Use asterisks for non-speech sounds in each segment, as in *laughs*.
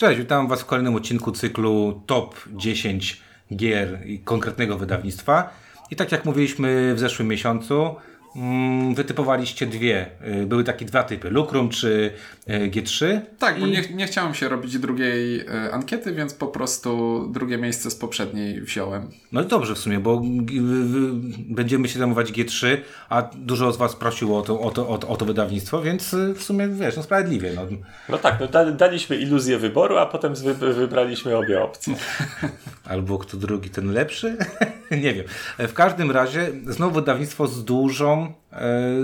Cześć, witam Was w kolejnym odcinku cyklu Top 10 gier i konkretnego wydawnictwa. I tak jak mówiliśmy w zeszłym miesiącu, wytypowaliście dwie. Y, Były takie dwa typy, Lucrum czy y, G3. Tak, bo I- nie, nie chciałem się robić drugiej e, ankiety, więc po prostu drugie miejsce z poprzedniej wziąłem. No i dobrze w sumie, bo będziemy się zajmować G3, a dużo z Was prosiło o to, o to, o to, o to wydawnictwo, więc y, w sumie wiesz, no sprawiedliwie. No. No tak, no da, daliśmy iluzję wyboru, a potem wy, wybraliśmy obie opcje. *laughs* Albo kto drugi, ten lepszy? *laughs* nie wiem. W każdym razie znowu wydawnictwo z dużą, e,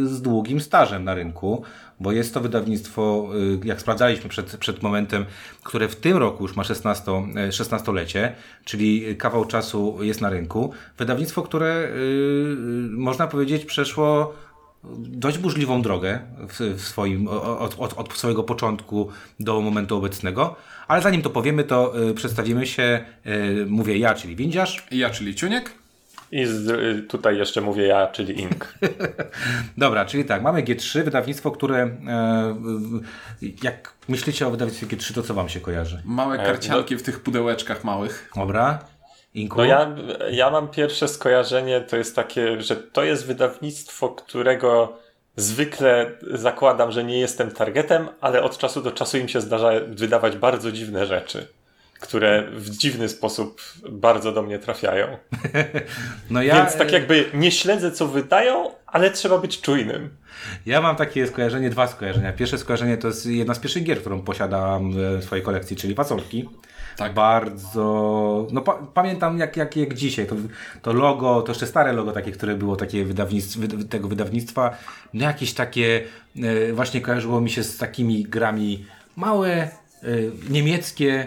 z długim stażem na rynku, bo jest to wydawnictwo, e, jak sprawdzaliśmy przed, przed momentem, które w tym roku już ma 16, e, 16-lecie, czyli kawał czasu jest na rynku. Wydawnictwo, które e, można powiedzieć przeszło dość burzliwą drogę w, swoim, od, od, od swojego początku do momentu obecnego. Ale zanim to powiemy, to przedstawimy się, mówię ja, czyli Windziarz. Ja, czyli Ciuniek. I z, tutaj jeszcze mówię ja, czyli Ink. *laughs* Dobra, czyli tak, mamy G3, wydawnictwo, które e, jak myślicie o wydawnictwie G3, to co wam się kojarzy? Małe E, karcianki w tych pudełeczkach małych. Dobra, Inku? No ja, ja mam pierwsze skojarzenie, to jest takie, że to jest wydawnictwo, którego zwykle zakładam, że nie jestem targetem, ale od czasu do czasu im się zdarza wydawać bardzo dziwne rzeczy, które w dziwny sposób bardzo do mnie trafiają. *laughs* no ja, Więc tak jakby nie śledzę, co wydają, ale trzeba być czujnym. Ja mam takie skojarzenie, dwa skojarzenia. Pierwsze skojarzenie to jest jedna z pierwszych gier, którą posiadam w swojej kolekcji, czyli Fasolki. Tak. Bardzo. No pa, pamiętam jak, jak, jak dzisiaj. To, to logo, to jeszcze stare logo takie, które było takie wydawnictw, wy, tego wydawnictwa. No jakieś takie e, właśnie kojarzyło mi się z takimi grami małe, e, niemieckie, e,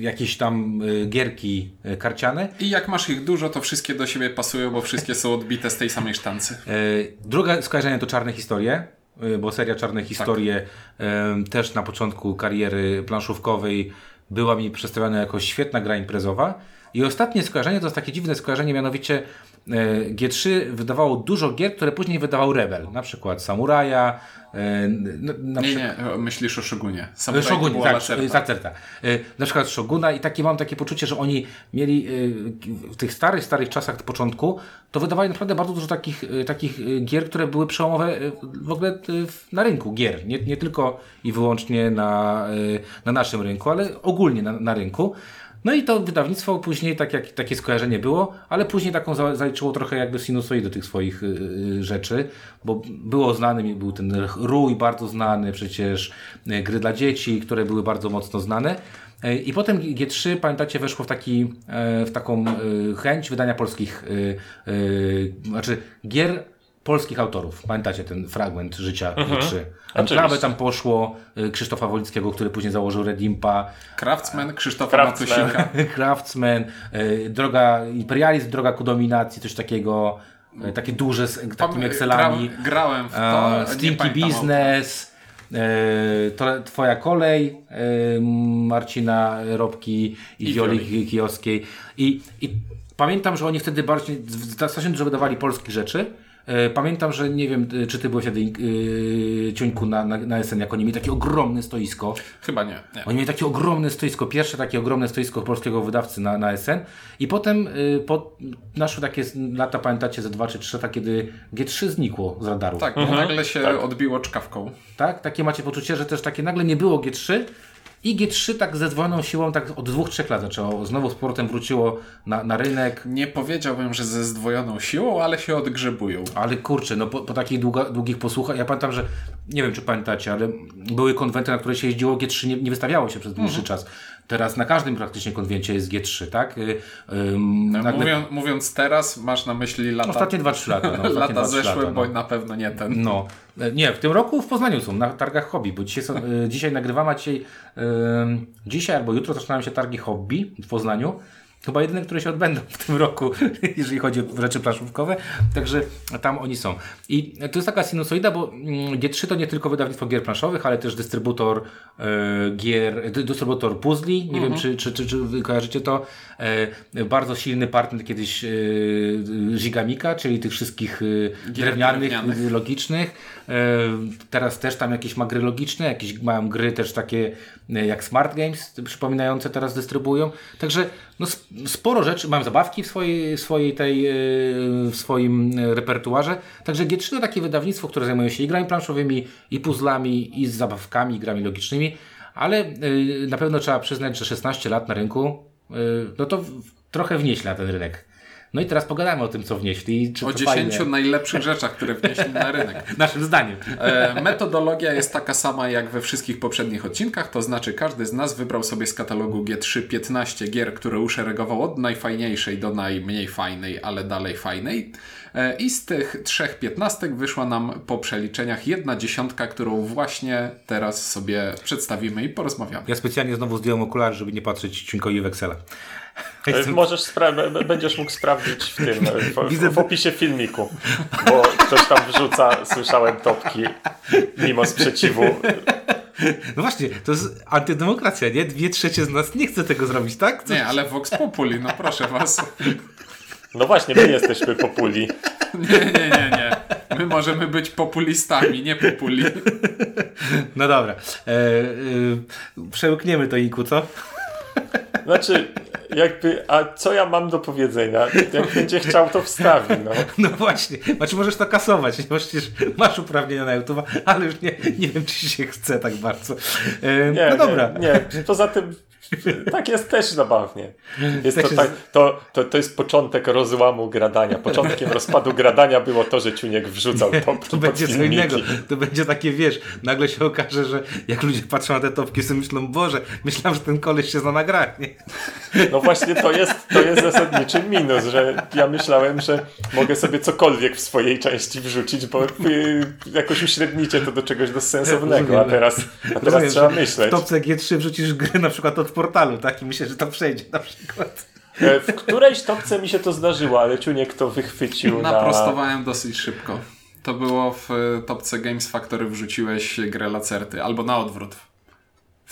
jakieś tam e, gierki e, karciane. I jak masz ich dużo, to wszystkie do siebie pasują, bo wszystkie są odbite z tej samej sztancy. *laughs* Drugie skojarzenie to Czarne Historie, bo seria Czarne Historie e, też na początku kariery planszówkowej była mi przedstawiana jako świetna gra imprezowa. I ostatnie skojarzenie to jest takie dziwne skojarzenie, mianowicie G3 wydawało dużo gier, które później wydawał Rebel, na przykład Samuraja, e, na Nie, nie, myślisz o Shogunie. Samurai to Shogun, była tak, laserta. Lacerta. E, Na przykład Shoguna i takie mam takie poczucie, że oni mieli e, w tych starych, starych czasach początku, to wydawali naprawdę bardzo dużo takich, e, takich e, gier, które były przełomowe e, w ogóle e, na rynku gier. Nie, nie tylko i wyłącznie na, e, na naszym rynku, ale ogólnie na, na rynku. No i to wydawnictwo później tak jak, takie skojarzenie było, ale później taką za- zaliczyło trochę jakby sinusoidy tych swoich y, y, rzeczy, bo było znany, był ten Rój bardzo znany, przecież y, gry dla dzieci, które były bardzo mocno znane. Y, I potem G3, pamiętacie, weszło w, taki, e, w taką y, chęć wydania polskich, znaczy gier polskich autorów. Pamiętacie ten fragment życia G3? Oczywiście. Prawie tam poszło y, Krzysztofa Wolickiego, który później założył Redimpa, Craftsman Krzysztofa. Matysika. *laughs* Craftsman, y, droga imperializm, droga ku dominacji, coś takiego, y, takie duże z takimi Excelami, Gra, grałem w to. Stinky Business, to, Twoja kolej Marcina Robki i, I Wioli. Kijowskiej i, i pamiętam, że oni wtedy bardziej, strasznie dużo wydawali polskich rzeczy, Pamiętam, że nie wiem, y, czy ty byłeś wtedy yy, ciuńku na, na, na SN, jak oni mieli takie ogromne stoisko. Chyba nie. nie. Oni mieli takie ogromne stoisko, pierwsze takie ogromne stoisko polskiego wydawcy na, na SN i potem y, po, naszły takie lata, pamiętacie, ze dwa czy trzy lata, kiedy G3 znikło z radaru. Tak, bo nagle się odbiło czkawką. tak? Takie macie poczucie, że też takie nagle nie było G3 i G3 tak ze zdwojoną siłą tak od dwóch, trzech lat zaczęło, znowu z powrotem wróciło na, na rynek. Nie powiedziałbym, że ze zdwojoną siłą, ale się odgrzebują. Ale kurczę, no po, po takich długa, długich posłuchach, ja pamiętam, że nie wiem czy pamiętacie, ale były konwenty, na które się jeździło, G3 nie, nie wystawiało się przez dłuższy czas. Teraz na każdym praktycznie konwencie jest G3, tak? Y, ym, nagle- Mówiąc, mówiąc teraz, masz na myśli lata, Ostatnie 2-3 lata. No, *laughs* lata 2-3 zeszłe, lata, bo no. na pewno nie ten. No, E, nie, w tym roku w Poznaniu są, na targach hobby, bo dzisiaj, są, e, dzisiaj nagrywamy, a dzisiaj, dzisiaj albo jutro zaczynają się targi hobby w Poznaniu chyba jedyne, które się odbędą w tym roku, *laughs* jeżeli chodzi o rzeczy planszówkowe, także tam oni są. I to jest taka sinusoida, bo mm, G3 to nie tylko wydawnictwo gier planszowych, ale też dystrybutor e, gier, dy- dystrybutor puzli, nie wiem czy, czy, czy, czy wy kojarzycie to, e, bardzo silny partner kiedyś e, Gigamika, czyli tych wszystkich e, drewnianych, drewnianych. logicznych. E, Teraz też tam jakieś ma gry logiczne, jakieś mają gry też takie e, jak Smart Games, przypominające teraz dystrybuują. Także no, sporo rzeczy, mam zabawki w swojej, swojej tej, e, w swoim e, repertuarze. Także G3 to takie wydawnictwo, które zajmuje się i grami planszowymi, i puzzlami, i z zabawkami, i grami logicznymi. Ale e, na pewno trzeba przyznać, że 16 lat na rynku, no to trochę wnieśli na ten rynek. No i teraz pogadamy o tym, co wnieśli. i Czy O to 10 fajne. najlepszych rzeczach, które wnieśli na rynek. *laughs* Naszym zdaniem. E, metodologia jest taka sama jak we wszystkich poprzednich odcinkach, to znaczy każdy z nas wybrał sobie z katalogu G3 15 gier, które uszeregował od najfajniejszej do najmniej fajnej, ale dalej fajnej. E, I z tych trzech piętnastek wyszła nam po przeliczeniach jedna dziesiątka, którą właśnie teraz sobie przedstawimy i porozmawiamy. Ja specjalnie znowu zdjąłem okulary, żeby nie patrzeć ciunkowi w Excela. Możesz spra- będziesz mógł sprawdzić w tym, w, Widzę- w opisie filmiku, bo ktoś tam wrzuca, słyszałem topki mimo sprzeciwu. No właśnie, to jest antydemokracja, nie? Dwie trzecie z nas nie chce tego zrobić, tak? Co- Nie, ale Vox Populi, no proszę was. No właśnie, my jesteśmy populi. Nie, nie, nie, nie. My możemy być populistami, nie populi. No dobra. E, e, przełkniemy to Iku, co? Znaczy, jakby, a co ja mam do powiedzenia? Jak będzie chciał, to wstawi, no. *laughs* No właśnie, znaczy możesz to kasować, nie? Przecież masz uprawnienia na YouTube, ale już nie, nie wiem, czy się chce tak bardzo. E, Nie, no dobra. Nie, nie, poza tym *laughs* tak jest też zabawnie. Jest Też to, jest- tak, to, to, to jest początek rozłamu gradania. Początkiem *laughs* rozpadu gradania było to, że Ciuniek wrzucał topki To będzie co innego. To będzie takie, wiesz, nagle się okaże, że jak ludzie patrzą na te topki, sobie myślą, Boże, myślałem, że ten koleś się zna na grach, nie? No właśnie to jest, to jest zasadniczy minus, że ja myślałem, że mogę sobie cokolwiek w swojej części wrzucić, bo y, jakoś uśrednicie to do czegoś bezsensownego, a teraz, a teraz Rozumiem, trzeba myśleć. W topce G3 wrzucisz gry na przykład od portalu, tak? I myślę, że to przejdzie na przykład. E, W którejś topce mi się to zdarzyło, ale Ciuniek to wychwycił na... Naprostowałem dosyć szybko. To było w e, topce Games Factory wrzuciłeś grę Lacerty, albo na odwrót.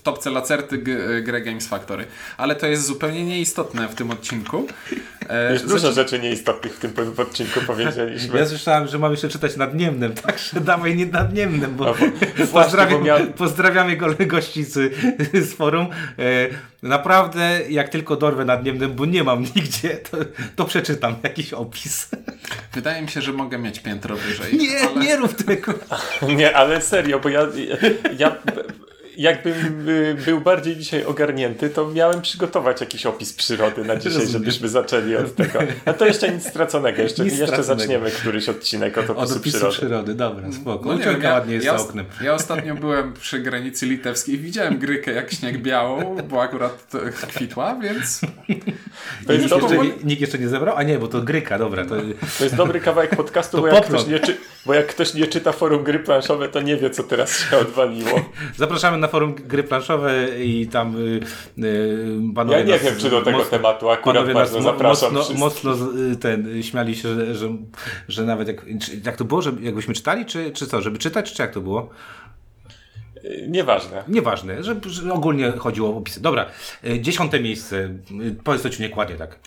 W topce Lacerty g- e, grę Games Factory. Ale to jest zupełnie nieistotne w tym odcinku. E, Już dużo rzeczy nieistotnych w tym odcinku powiedzieliśmy. Ja słyszałem, że mam jeszcze czytać nadniemnym, *laughs* także dawaj nie nadniemnym, bo A bo- *laughs* właśnie, pozdrawiam, bo miał- pozdrawiamy go, gości z, z forum. E, naprawdę, jak tylko dorwę nadniemnym, bo nie mam *laughs* nigdzie, to, to przeczytam jakiś opis. Wydaje mi się, że mogę mieć piętro wyżej. Nie, ale... nie rób tego. Nie, ale serio, bo ja, ja jakbym y, był bardziej dzisiaj ogarnięty, to miałem przygotować jakiś opis przyrody na dzisiaj, Rozumiem. żebyśmy zaczęli od tego. A to jeszcze nic straconego, jeszcze, Nic jeszcze straconego. zaczniemy któryś odcinek od Od opisu opisu przyrody. przyrody, dobra, spoko. No No nie wiem, ja, ładnie jest ja, za oknem. ja ostatnio byłem przy granicy litewskiej, widziałem grykę jak śnieg białą, bo akurat kwitła, więc To jest, Nikt dobry, jeszcze, nie- nikt jeszcze nie zebrał? A nie, bo to gryka, dobra. To, to jest dobry kawałek podcastu, To bo jak, ktoś nie czy, bo jak ktoś nie czyta forum gry planszowe, to nie wie, co teraz się odwaliło. *laughs* zapraszamy na forum gry planszowe i tam y, y, panowie Ja nie nas wiem, czy do tego mocno- tematu akurat bardzo mo- zapraszam mocno, mocno y, ten, y, śmiali się, że, że, że nawet jak, jak to było, że jakbyśmy czytali, czy, czy co, żeby czytać, czy jak to było? Nieważne. Nieważne, że, że ogólnie chodziło o opisy. Dobra, dziesiąte miejsce, powiedz to ci niekładnie tak.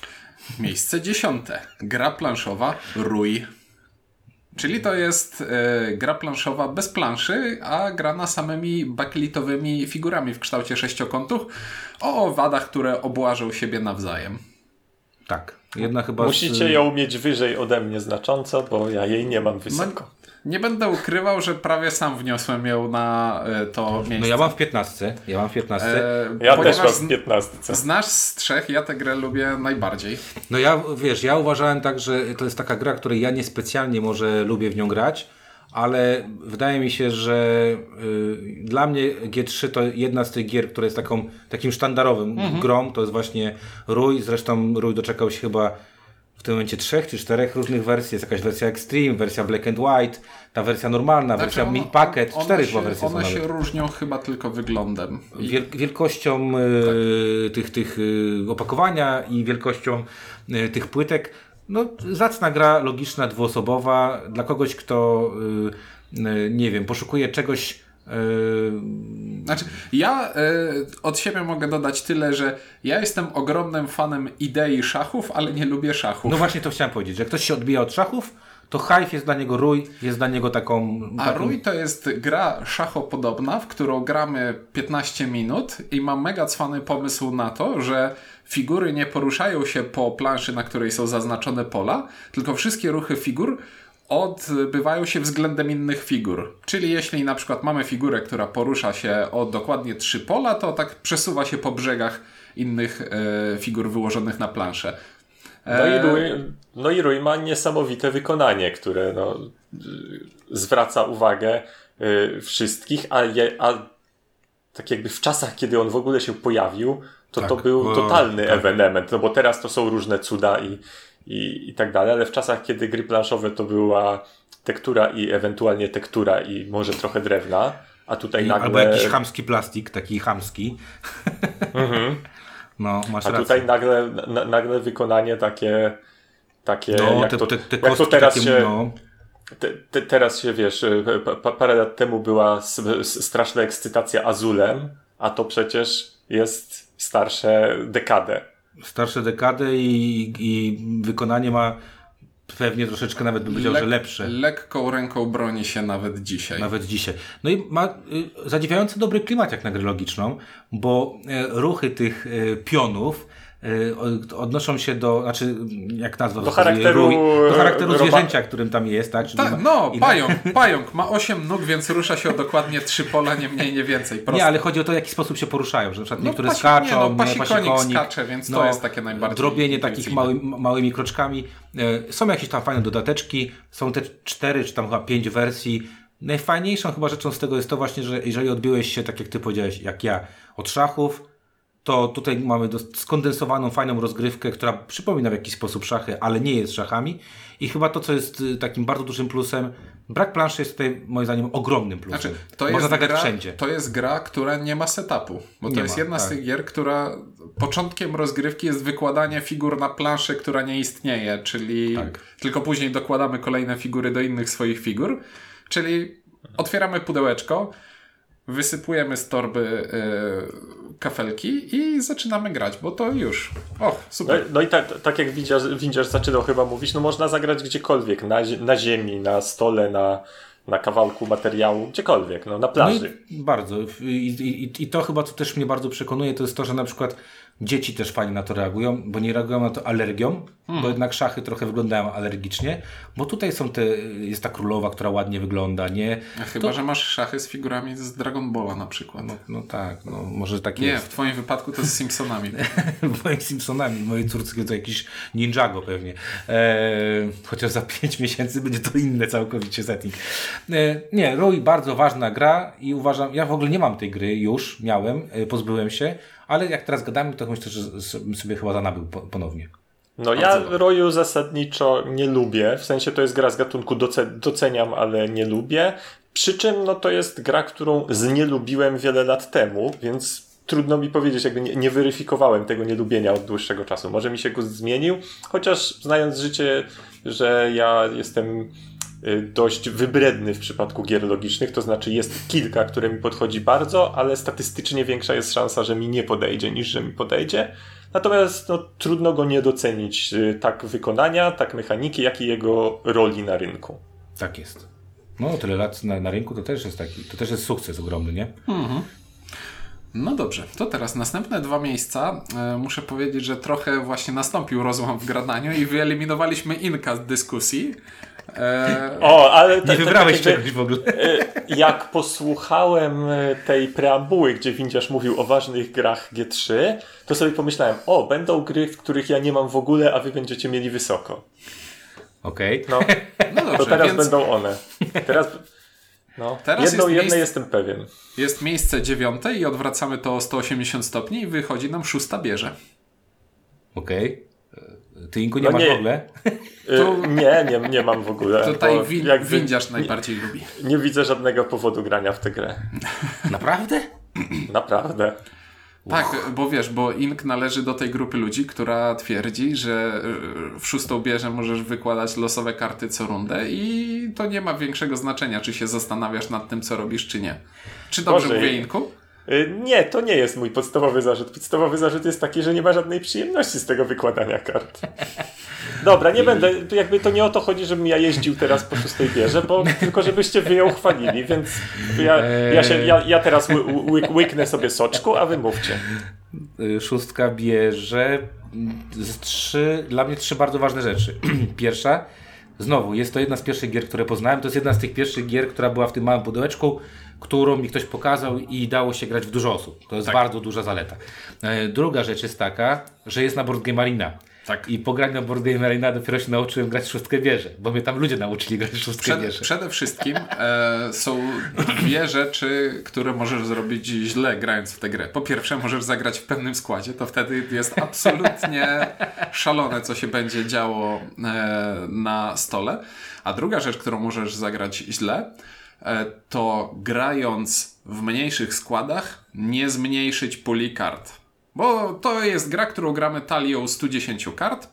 Miejsce dziesiąte. Gra planszowa Rój. Czyli to jest e, gra planszowa bez planszy, a grana samymi bakelitowymi figurami w kształcie sześciokątów o owadach, które obłażą siebie nawzajem. Tak, jedna chyba z, Musicie ją mieć wyżej ode mnie znacząco, bo ja jej nie mam wysoko. Nie będę ukrywał, że prawie sam wniosłem ją na e, to miejsce. No ja mam w 15, ja mam w 15. E, Ja też mam w 15. Z nas z trzech ja tę grę lubię najbardziej. No ja, wiesz, ja uważałem tak, że to jest taka gra, której ja niespecjalnie może lubię w nią grać, ale wydaje mi się, że y, dla mnie G3 to jedna z tych gier, która jest taką, takim sztandarowym grą, to jest właśnie Rój, zresztą Rój doczekał się chyba w tym momencie trzech czy czterech różnych wersji. Jest jakaś wersja Extreme, wersja Black and White, ta wersja normalna, wersja Znaczy, Mi Packet, one cztery się, chyba wersje One się różnią chyba tylko wyglądem. Wielkością e, tych, tych e, opakowania i wielkością e, tych płytek. No, zacna gra logiczna, dwuosobowa dla kogoś, kto nie wiem, poszukuje czegoś Znaczy, ja e, od siebie mogę dodać tyle, że ja jestem ogromnym fanem idei szachów, ale nie lubię szachów. No właśnie to chciałem powiedzieć, że jak ktoś się odbija od szachów, to Hive jest dla niego rój, jest dla niego taką... A taką Rój to jest gra szachopodobna, w którą gramy 15 minut i mam mega cwany pomysł na to, że figury nie poruszają się po planszy, na której są zaznaczone pola, tylko wszystkie ruchy figur odbywają się względem innych figur. Czyli jeśli na przykład mamy figurę, która porusza się o dokładnie trzy pola, to tak przesuwa się po brzegach innych e, figur wyłożonych na planszę. No i, E, Rój, no i Rój ma niesamowite wykonanie, które no, zwraca uwagę y, wszystkich, a, je, a tak jakby w czasach, kiedy on w ogóle się pojawił, to Tak. to był totalny tak. ewenement, no bo teraz to są różne cuda i, i, i tak dalej, ale w czasach, kiedy gry planszowe to była tektura i ewentualnie tektura i może trochę drewna, a tutaj I, nagle... Albo jakiś chamski plastik, taki chamski. *laughs* No, masz A rację. tutaj nagle, na, nagle wykonanie takie, takie no, jak, te, to, te, te jak to teraz takie, się, no, te, te, teraz się, wiesz, pa, pa, parę lat temu była s, s, straszna ekscytacja Azulem, a to przecież jest starsze dekadę. Starsze dekady i, i wykonanie ma pewnie troszeczkę nawet bym powiedział, że lek- lepsze. Lekką ręką broni się nawet dzisiaj. Nawet dzisiaj. No i ma y, zadziwiająco dobry klimat jak na grę logiczną, bo y, ruchy tych y, pionów odnoszą się do, znaczy jak nazwa Do charakteru, do charakteru roba- zwierzęcia, którym tam jest, tak? Czyli Tak, ma- no, pająk, *laughs* pająk ma 8 nóg, więc rusza się o dokładnie 3 pola, nie mniej, nie więcej. Proste. Nie, ale chodzi o to, w jaki sposób się poruszają, że na przykład No, niektóre pasi- skaczą, nie, no, nie, pasikonik pasikonik, skacze, więc to jest takie najbardziej Drobienie takich mały, małymi kroczkami. E, Są jakieś tam fajne dodateczki, są te cztery czy tam chyba pięć wersji. Najfajniejszą chyba rzeczą z tego jest to właśnie, że jeżeli odbiłeś się, tak jak ty powiedziałeś, jak ja, od szachów, to tutaj mamy skondensowaną, fajną rozgrywkę, która przypomina w jakiś sposób szachy, ale nie jest szachami. I chyba to, co jest y, takim bardzo dużym plusem, brak planszy jest tutaj moim zdaniem ogromnym plusem. Znaczy, to Można zagrać gra, wszędzie. to jest gra, która nie ma setupu. Bo to Nie jest ma, jedna z tak. tych gier, która początkiem rozgrywki jest wykładanie figur na planszę, która nie istnieje, czyli Tak. tylko później dokładamy kolejne figury do innych swoich figur. Czyli otwieramy pudełeczko, wysypujemy z torby y, kafelki i zaczynamy grać, bo to już. O, No, super. no i tak, tak jak Windziarz, zaczynał chyba mówić, no można zagrać gdziekolwiek, na, na ziemi, na stole, na, na kawałku materiału, gdziekolwiek, no na No plaży. i bardzo. I, i, I to chyba, co też mnie bardzo przekonuje, to jest to, że na przykład dzieci też fajnie na to reagują, bo nie reagują na to alergią, bo jednak szachy trochę wyglądają alergicznie, bo tutaj są te, jest ta królowa, która ładnie wygląda, nie? A Chyba, że masz szachy z figurami z Dragon Balla na przykład. No, no tak, no może tak nie, jest. w twoim wypadku to z Simpsonami. *laughs* Moim Simpsonami, mojej córce to jakiś Ninjago pewnie. Eee, chociaż za 5 miesięcy będzie to inne całkowicie setting. Eee, nie, Roy bardzo ważna gra i uważam, ja w ogóle nie mam tej gry już, miałem, e, pozbyłem się, ale jak teraz gadamy, to myślę, że sobie chyba zanabył po- ponownie. No ja Roju zasadniczo nie lubię, w sensie to jest gra z gatunku doce- doceniam, ale nie lubię. Przy czym no to jest gra, którą znielubiłem wiele lat temu, więc trudno mi powiedzieć, jakby nie, nie weryfikowałem tego nielubienia od dłuższego czasu. Może mi się gust zmienił, chociaż znając życie, że ja jestem dość wybredny w przypadku gier logicznych, to znaczy jest kilka, które mi podchodzi bardzo, ale statystycznie większa jest szansa, że mi nie podejdzie niż że mi podejdzie. Natomiast no, trudno go nie docenić y, tak wykonania, tak mechaniki, jak i jego roli na rynku. Tak jest. No, tyle lat na, na rynku to też jest taki, to też jest sukces ogromny, nie? No dobrze, to teraz następne dwa miejsca. E, muszę powiedzieć, że trochę właśnie nastąpił rozłam w gradaniu i wyeliminowaliśmy Inka z dyskusji. E, O, ale Nie wybrałeś tak czegoś w ogóle. y, Jak posłuchałem y, tej preambuły, gdzie Windziarz mówił o ważnych grach G3, to sobie pomyślałem, o, będą gry, w których ja nie mam w ogóle, a wy będziecie mieli wysoko. Okej. No, *laughs* no dobrze, to teraz więc będą one. Teraz, no, Teraz jedną jest jednej miejsce- jestem pewien. jest miejsce dziewiąte i odwracamy to o 180 stopni i wychodzi nam szósta bierze. Okej. Ty Inku nie No masz nie. w ogóle? Y, nie, nie, nie mam w ogóle. Tutaj win, jakby windziarz najbardziej lubi. Nie, nie widzę żadnego powodu grania w tę grę. *laughs* Naprawdę? Naprawdę. Tak, bo wiesz, bo Ink należy do tej grupy ludzi, która twierdzi, że y, w szóstą bierze możesz wykładać losowe karty co rundę i to nie ma większego znaczenia, czy się zastanawiasz nad tym, co robisz, czy nie. Czy dobrze Boże, mówię, Inku? Y, Nie, to nie jest mój podstawowy zarzut. Podstawowy zarzut jest taki, że nie ma żadnej przyjemności z tego wykładania kart. Dobra, nie będę, jakby to nie o to chodzi, żebym ja jeździł teraz po szóstej bierze, bo *laughs* tylko żebyście wy ją chwalili, więc ja, ja, się, ja, ja teraz ły, ły, łyknę sobie soczku, a wy mówcie. Y, Szóstka bierze z trzy, dla mnie trzy bardzo ważne rzeczy. *clears throat* Pierwsza, znowu, jest to jedna z pierwszych gier, które poznałem. To jest jedna z tych pierwszych gier, która była w tym małym pudełeczku, którą mi ktoś pokazał i dało się grać w dużo osób. To jest bardzo duża zaleta. E, Druga rzecz jest taka, że jest na Board Game Arena. Tak. I po graniu na Board Game Arena dopiero się nauczyłem grać szóstkę bierze, bo mnie tam ludzie nauczyli grać szóstkę Przed, bierze. przede wszystkim e, są dwie rzeczy, które możesz zrobić źle grając w tę grę. Po pierwsze, możesz zagrać w pewnym składzie, to wtedy jest absolutnie szalone, co się będzie działo e, na stole. A druga rzecz, którą możesz zagrać źle, to grając w mniejszych składach, nie zmniejszyć puli kart. Bo to jest gra, którą gramy talią 110 kart.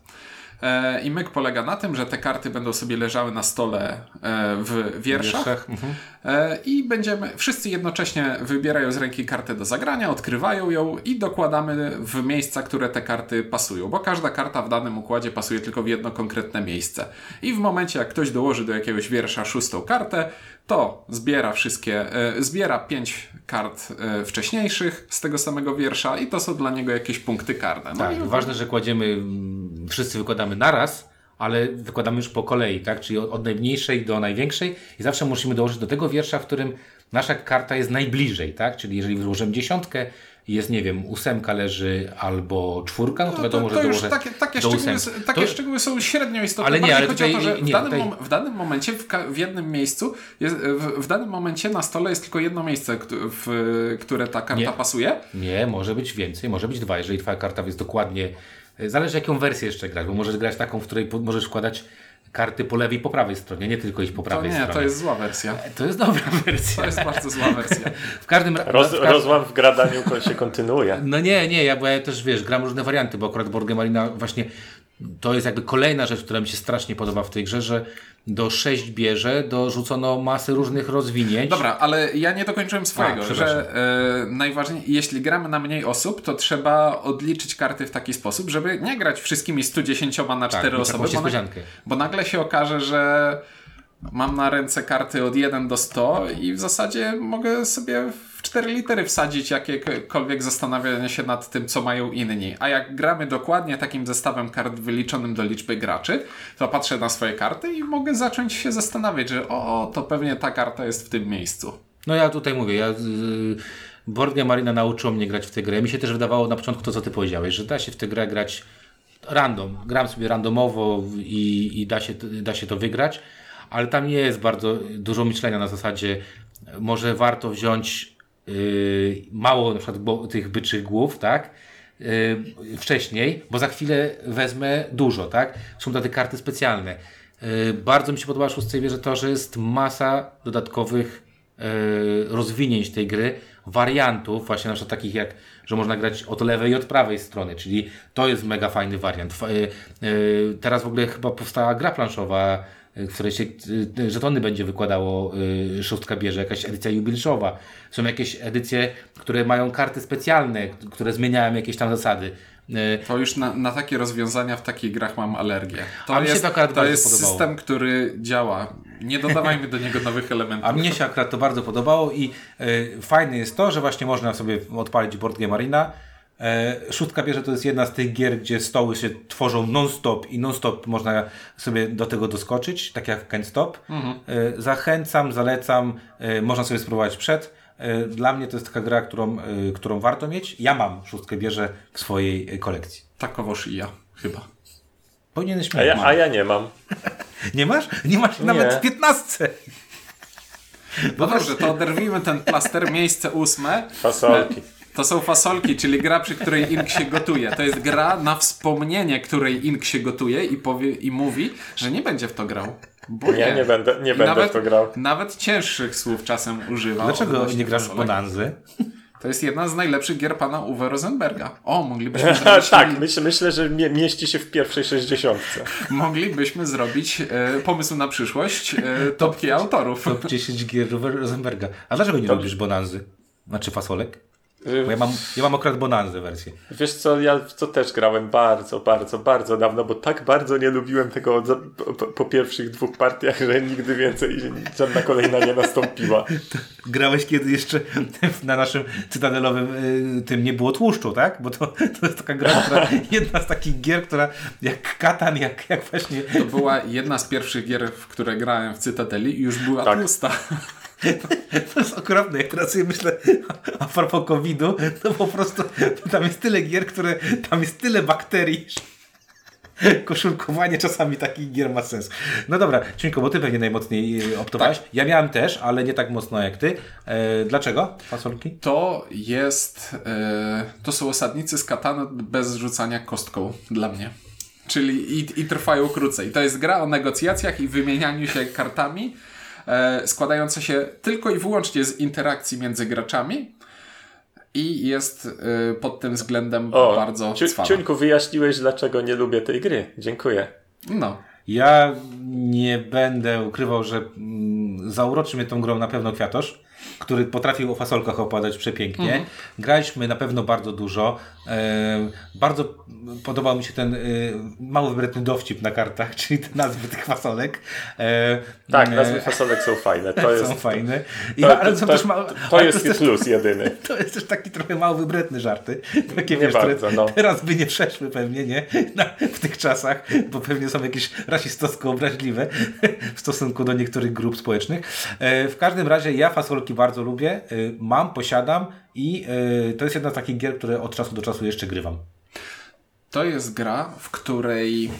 E, I myk polega na tym, że te karty będą sobie leżały na stole e, w wierszach. Wierszach, mhm. E, I będziemy, wszyscy jednocześnie wybierają z ręki kartę do zagrania, odkrywają ją i dokładamy w miejsca, które te karty pasują, bo każda karta w danym układzie pasuje tylko w jedno konkretne miejsce. I w momencie, jak ktoś dołoży do jakiegoś wiersza szóstą kartę, to zbiera wszystkie, e, zbiera pięć kart e, wcześniejszych z tego samego wiersza i to są dla niego jakieś punkty karne. No Tak, i ważne, że kładziemy, mm, wszyscy wykładamy naraz, ale wykładamy już po kolei, tak? Czyli od, najmniejszej do największej i zawsze musimy dołożyć do tego wiersza, w którym nasza karta jest najbliżej, tak? Czyli jeżeli wyłożymy dziesiątkę i jest, nie wiem, ósemka leży albo czwórka, no to No wiadomo, to, że to już dołożę takie, takie, do szczegóły, takie To- szczegóły są średnio istotne. Ale nie, ale chodzi o tutaj- to, że w, nie, danym, tutaj- mom- w danym momencie, w, w jednym miejscu, jest, w, w danym momencie na stole jest tylko jedno miejsce, w które ta karta Nie. pasuje. Nie, może być więcej, może być dwa, jeżeli twoja karta jest dokładnie. Zależy jaką wersję jeszcze grać, bo możesz grać taką, w której po- możesz wkładać karty po lewej i po prawej stronie, nie tylko iść po To prawej nie, stronie. to jest zła wersja. to jest dobra *laughs* wersja. To jest bardzo zła wersja. W każdym razie. Roz, rozłam w gradaniu się kontynuuje. No nie, nie, ja, bo ja też wiesz, gram różne warianty, bo akurat Arena właśnie to jest jakby kolejna rzecz, która mi się strasznie podoba w tej grze, że do 6 bierze dorzucono masę różnych rozwinięć. Dobra, ale ja nie dokończyłem swojego, A, że e, najważniej, jeśli gramy na mniej osób, to trzeba odliczyć karty w taki sposób, żeby nie grać wszystkimi 110 na 4 mieć osoby, bo, na, bo nagle się okaże, że mam na ręce karty od 1 do 100 i w zasadzie mogę sobie 4 litery wsadzić jakiekolwiek zastanawianie się nad tym, co mają inni. A jak gramy dokładnie takim zestawem kart wyliczonym do liczby graczy, to patrzę na swoje karty i mogę zacząć się zastanawiać, że o, to pewnie ta karta jest w tym miejscu. No ja tutaj mówię, ja, Board Game Arena nauczyło mnie grać w tę grę. Mi się też wydawało na początku to, co ty powiedziałeś, że da się w tę grę grać random. Gram sobie randomowo i, i da, się, da się to wygrać, ale tam nie jest bardzo dużo myślenia na zasadzie, może warto wziąć mało na przykład tych byczych głów, tak? y, wcześniej, bo za chwilę wezmę dużo, tak? Są te karty specjalne. Y, bardzo mi się podoba w szóstej wierze to, że jest masa dodatkowych rozwinięć tej gry, wariantów, właśnie na przykład takich jak, że można grać od lewej i od prawej strony, czyli to jest mega fajny wariant. Teraz w ogóle chyba powstała gra planszowa, w której się y, żetony będzie wykładało y, szóstka bierze, jakaś edycja jubileuszowa. Są jakieś edycje, które mają karty specjalne, które zmieniają jakieś tam zasady. Y, To już na, na takie rozwiązania w takich grach mam alergię. To A mi się jest, to jest podobało. system, który działa. Nie dodawajmy do niego nowych elementów. A mnie się akurat to bardzo podobało i y, fajne jest to, że właśnie można sobie odpalić Board Game Arena. E, Szóstka bierze to jest jedna z tych gier, gdzie stoły się tworzą non-stop i non-stop można sobie do tego doskoczyć, tak jak w Can't Stop. E, Zachęcam, zalecam, e, można sobie spróbować przed. Dla mnie to jest taka gra, którą, którą warto mieć. Ja mam szóstkę bierze w swojej kolekcji. Takowoż i ja, chyba. Powinieneś A mieć. ja, a ja nie mam. *laughs* Nie masz? Nie masz nawet w 15. No dobrze, to oderwijmy ten plaster, miejsce ósme. Fasolki. To są fasolki, czyli gra, przy której Ink się gotuje. To jest gra na wspomnienie, której Ink się gotuje i, powie, i mówi, że nie będzie w to grał. Bo Nie, nie będę, nie I będę nawet, w to grał. Nawet cięższych słów czasem używa. Dlaczego nie grasz w. Bonanzy? To jest jedna z najlepszych gier pana Uwe Rosenberga. O, moglibyśmy *laughs* zrobić, tak, myślę, myślę, że mie mieści się w pierwszej sześćdziesiątce. moglibyśmy zrobić e, pomysł na przyszłość e, topki autorów. Top 10 gier Rosenberga. A dlaczego nie lubisz Bonanzy? Znaczy fasolek? Bo ja mam, ja mam akurat Bonanzy wersję. Wiesz co, ja w to też grałem bardzo, bardzo, bardzo dawno, bo tak bardzo nie lubiłem tego od, po, po pierwszych dwóch partiach, że nigdy więcej żadna kolejna nie nastąpiła. *laughs* Grałeś kiedy jeszcze *laughs* na naszym cytadelowym y, tym nie było tłuszczu, tak? Bo to, *laughs* to jest taka gra, która, jedna z takich gier, która jak katan, jak, jak właśnie To była jedna z pierwszych gier, w które grałem w Cytadeli i już była Tak. tłusta. To jest okropne, jak teraz sobie myślę a propos COVID-u, to po prostu tam jest tyle gier, które tam jest tyle bakterii. Koszulkowanie czasami takich gier ma sens. No dobra, Ciuńko, bo ty pewnie najmocniej e, optowałeś. Tak. Ja miałem też, ale nie tak mocno jak ty. E, dlaczego fasolki? To jest. E, to są osadnicy z katany bez rzucania kostką dla mnie. Czyli i, i trwają krócej. To jest gra o negocjacjach i wymienianiu się kartami, e, składająca się tylko i wyłącznie z interakcji między graczami. I jest e, pod tym względem O, bardzo Ciu, cwana. Ciuńku, wyjaśniłeś, dlaczego nie lubię tej gry. Dziękuję. No. Ja nie będę ukrywał, że mm, zauroczy mnie tą grą na pewno Kwiatosz, który potrafił o fasolkach opowiadać przepięknie. Mhm. Graliśmy na pewno bardzo dużo. E, bardzo podobał mi się ten e, mało wybredny dowcip na kartach, *laughs* czyli te nazwy tych fasolek. E, Tak, e, nazwy fasolek są fajne. To *laughs* jest, są fajne. I, to, ale to, też ma, to ale jest też, plus jedyny. *laughs* to jest też taki trochę mało wybredny żarty. Takie, Nie wiesz, bardzo, które no. teraz by nie przeszły pewnie, nie? Na, w tych czasach, bo pewnie są jakieś rasistowsko obraźliwe w stosunku do niektórych grup społecznych. E, w każdym razie ja fasolki bardzo lubię, e, mam, posiadam i e, to jest jedna z takich gier, które od czasu do czasu jeszcze grywam. To jest gra, w której.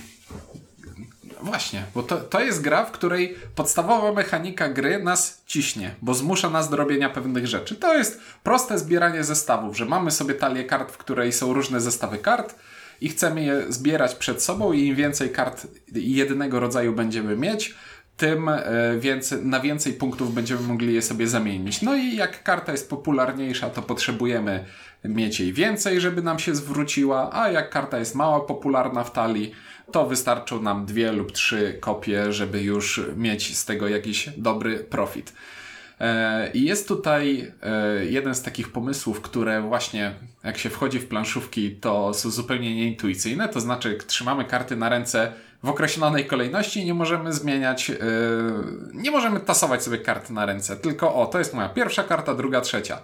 Właśnie, bo to, to jest gra, w której podstawowa mechanika gry nas ciśnie, bo zmusza nas do robienia pewnych rzeczy. To jest proste zbieranie zestawów, że mamy sobie talię kart, w której są różne zestawy kart i chcemy je zbierać przed sobą i im więcej kart jednego rodzaju będziemy mieć, tym e, więcej, na więcej punktów będziemy mogli je sobie zamienić. No i jak karta jest popularniejsza, to potrzebujemy mieć jej więcej, żeby nam się zwróciła, a jak karta jest mało popularna w talii, to wystarczą nam dwie lub trzy kopie, żeby już mieć z tego jakiś dobry profit. E, I jest tutaj e, jeden z takich pomysłów, które właśnie jak się wchodzi w planszówki, to są zupełnie nieintuicyjne. To znaczy, trzymamy karty na ręce w określonej kolejności nie możemy zmieniać, e, nie możemy tasować sobie karty na ręce. Tylko o, to jest moja pierwsza karta, druga, trzecia.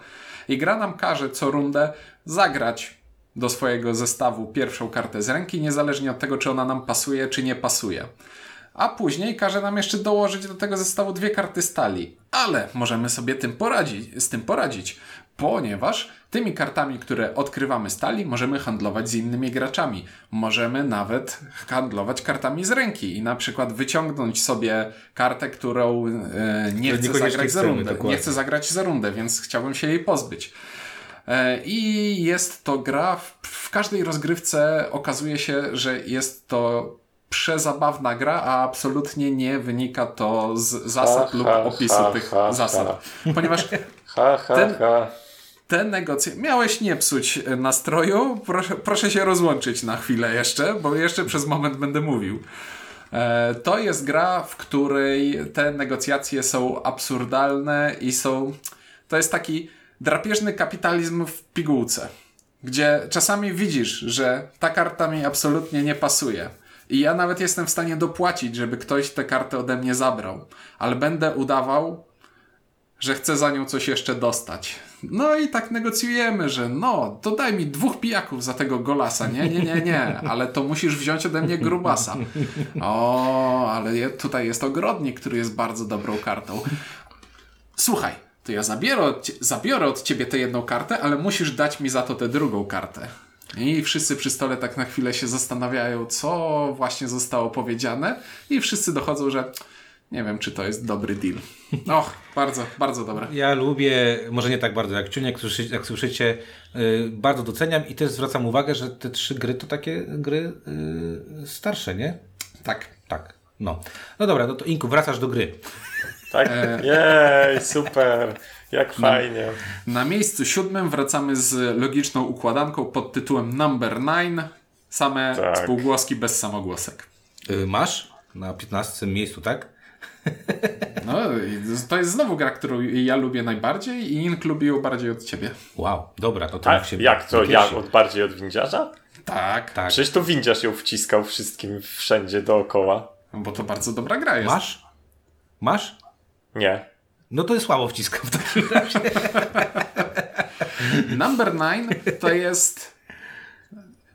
I gra nam każe co rundę zagrać do swojego zestawu pierwszą kartę z ręki, niezależnie od tego, czy ona nam pasuje, czy nie pasuje. A później każe nam jeszcze dołożyć do tego zestawu dwie karty stali. Ale możemy sobie tym poradzić, z tym poradzić, ponieważ tymi kartami, które odkrywamy stali, możemy handlować z innymi graczami. Możemy nawet handlować kartami z ręki i na przykład wyciągnąć sobie kartę, którą e, nie chcę zagrać za rundę. dokładnie. Nie chcę zagrać za rundę, więc chciałbym się jej pozbyć. E, I jest to gra, w, w każdej rozgrywce okazuje się, że jest to przezabawna gra, a absolutnie nie wynika to z zasad Ha, lub ha, opisu ha, tych zasad. Ponieważ *laughs* Ten-. Te negocje... Miałeś nie psuć e, nastroju, proszę, proszę się rozłączyć na chwilę jeszcze, bo jeszcze przez moment będę mówił. E, To jest gra, w której te negocjacje są absurdalne i są. To jest taki drapieżny kapitalizm w pigułce, gdzie czasami widzisz, że ta karta mi absolutnie nie pasuje. I ja nawet jestem w stanie dopłacić, żeby ktoś tę kartę ode mnie zabrał, ale będę udawał, że chcę za nią coś jeszcze dostać. No i tak negocjujemy, że no, to daj mi dwóch pijaków za tego golasa. Nie, nie, nie, nie, ale to musisz wziąć ode mnie grubasa. O, ale tutaj jest ogrodnik, który jest bardzo dobrą kartą. Słuchaj, to ja zabiorę od, zabiorę od ciebie tę jedną kartę, ale musisz dać mi za to tę drugą kartę. I wszyscy przy stole tak na chwilę się zastanawiają, co właśnie zostało powiedziane, i wszyscy dochodzą, że Nie wiem, czy to jest dobry deal. Och, bardzo, bardzo dobre. Ja lubię, może nie tak bardzo jak Ciunie, jak słyszycie, jak słyszycie yy, bardzo doceniam i też zwracam uwagę, że te trzy gry to takie gry yy, starsze, nie? Tak. Tak. No. No dobra, no to Inku, wracasz do gry. Tak? Jej, super. Jak fajnie. Na miejscu siódmym wracamy z logiczną układanką pod tytułem Number 9. Same Tak. spółgłoski bez samogłosek. Yy, masz na 15 miejscu, tak? No, to jest znowu gra, którą ja lubię najbardziej i Ink lubi ją bardziej od ciebie. Wow, dobra, to niech się jak to? Ja od bardziej od windziarza? Tak, Tak. Przecież to windziarz ją wciskał wszystkim wszędzie dookoła. bo to bardzo dobra gra jest. Masz? Masz? Nie. No to jest słabo wciskam w takim razie. *laughs* Number 9 to jest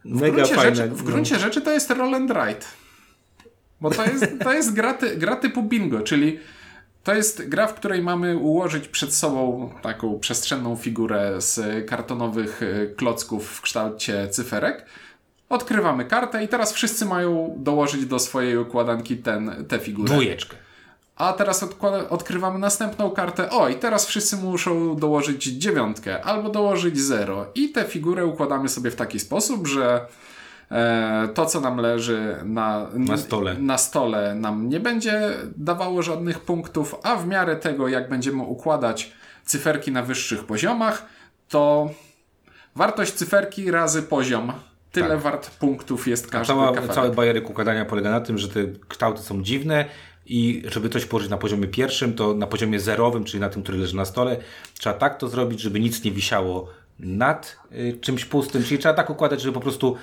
w Mega gruncie, fajne. rzeczy, w gruncie rzeczy to jest roll and write. Bo to jest, to jest gra, ty, gra typu bingo, czyli to jest gra, w której mamy ułożyć przed sobą taką przestrzenną figurę z kartonowych y, klocków w kształcie cyferek. Odkrywamy kartę i teraz wszyscy mają dołożyć do swojej układanki ten, tę figurę. Dwójeczkę. A teraz odkrywamy następną kartę. O, i teraz wszyscy muszą dołożyć dziewiątkę albo dołożyć zero. I tę figurę układamy sobie w taki sposób, że e, to, co nam leży na, Na stole. na stole, nam nie będzie dawało żadnych punktów, a w miarę tego, jak będziemy układać cyferki na wyższych poziomach, to wartość cyferki razy poziom. Tyle Tak. wart punktów jest każdy Cała, kafelek. cały bajerek układania polega na tym, że te kształty są dziwne i żeby coś położyć na poziomie pierwszym, to na poziomie zerowym, czyli na tym, który leży na stole, trzeba tak to zrobić, żeby nic nie wisiało nad y, czymś pustym, czyli trzeba tak układać, żeby po prostu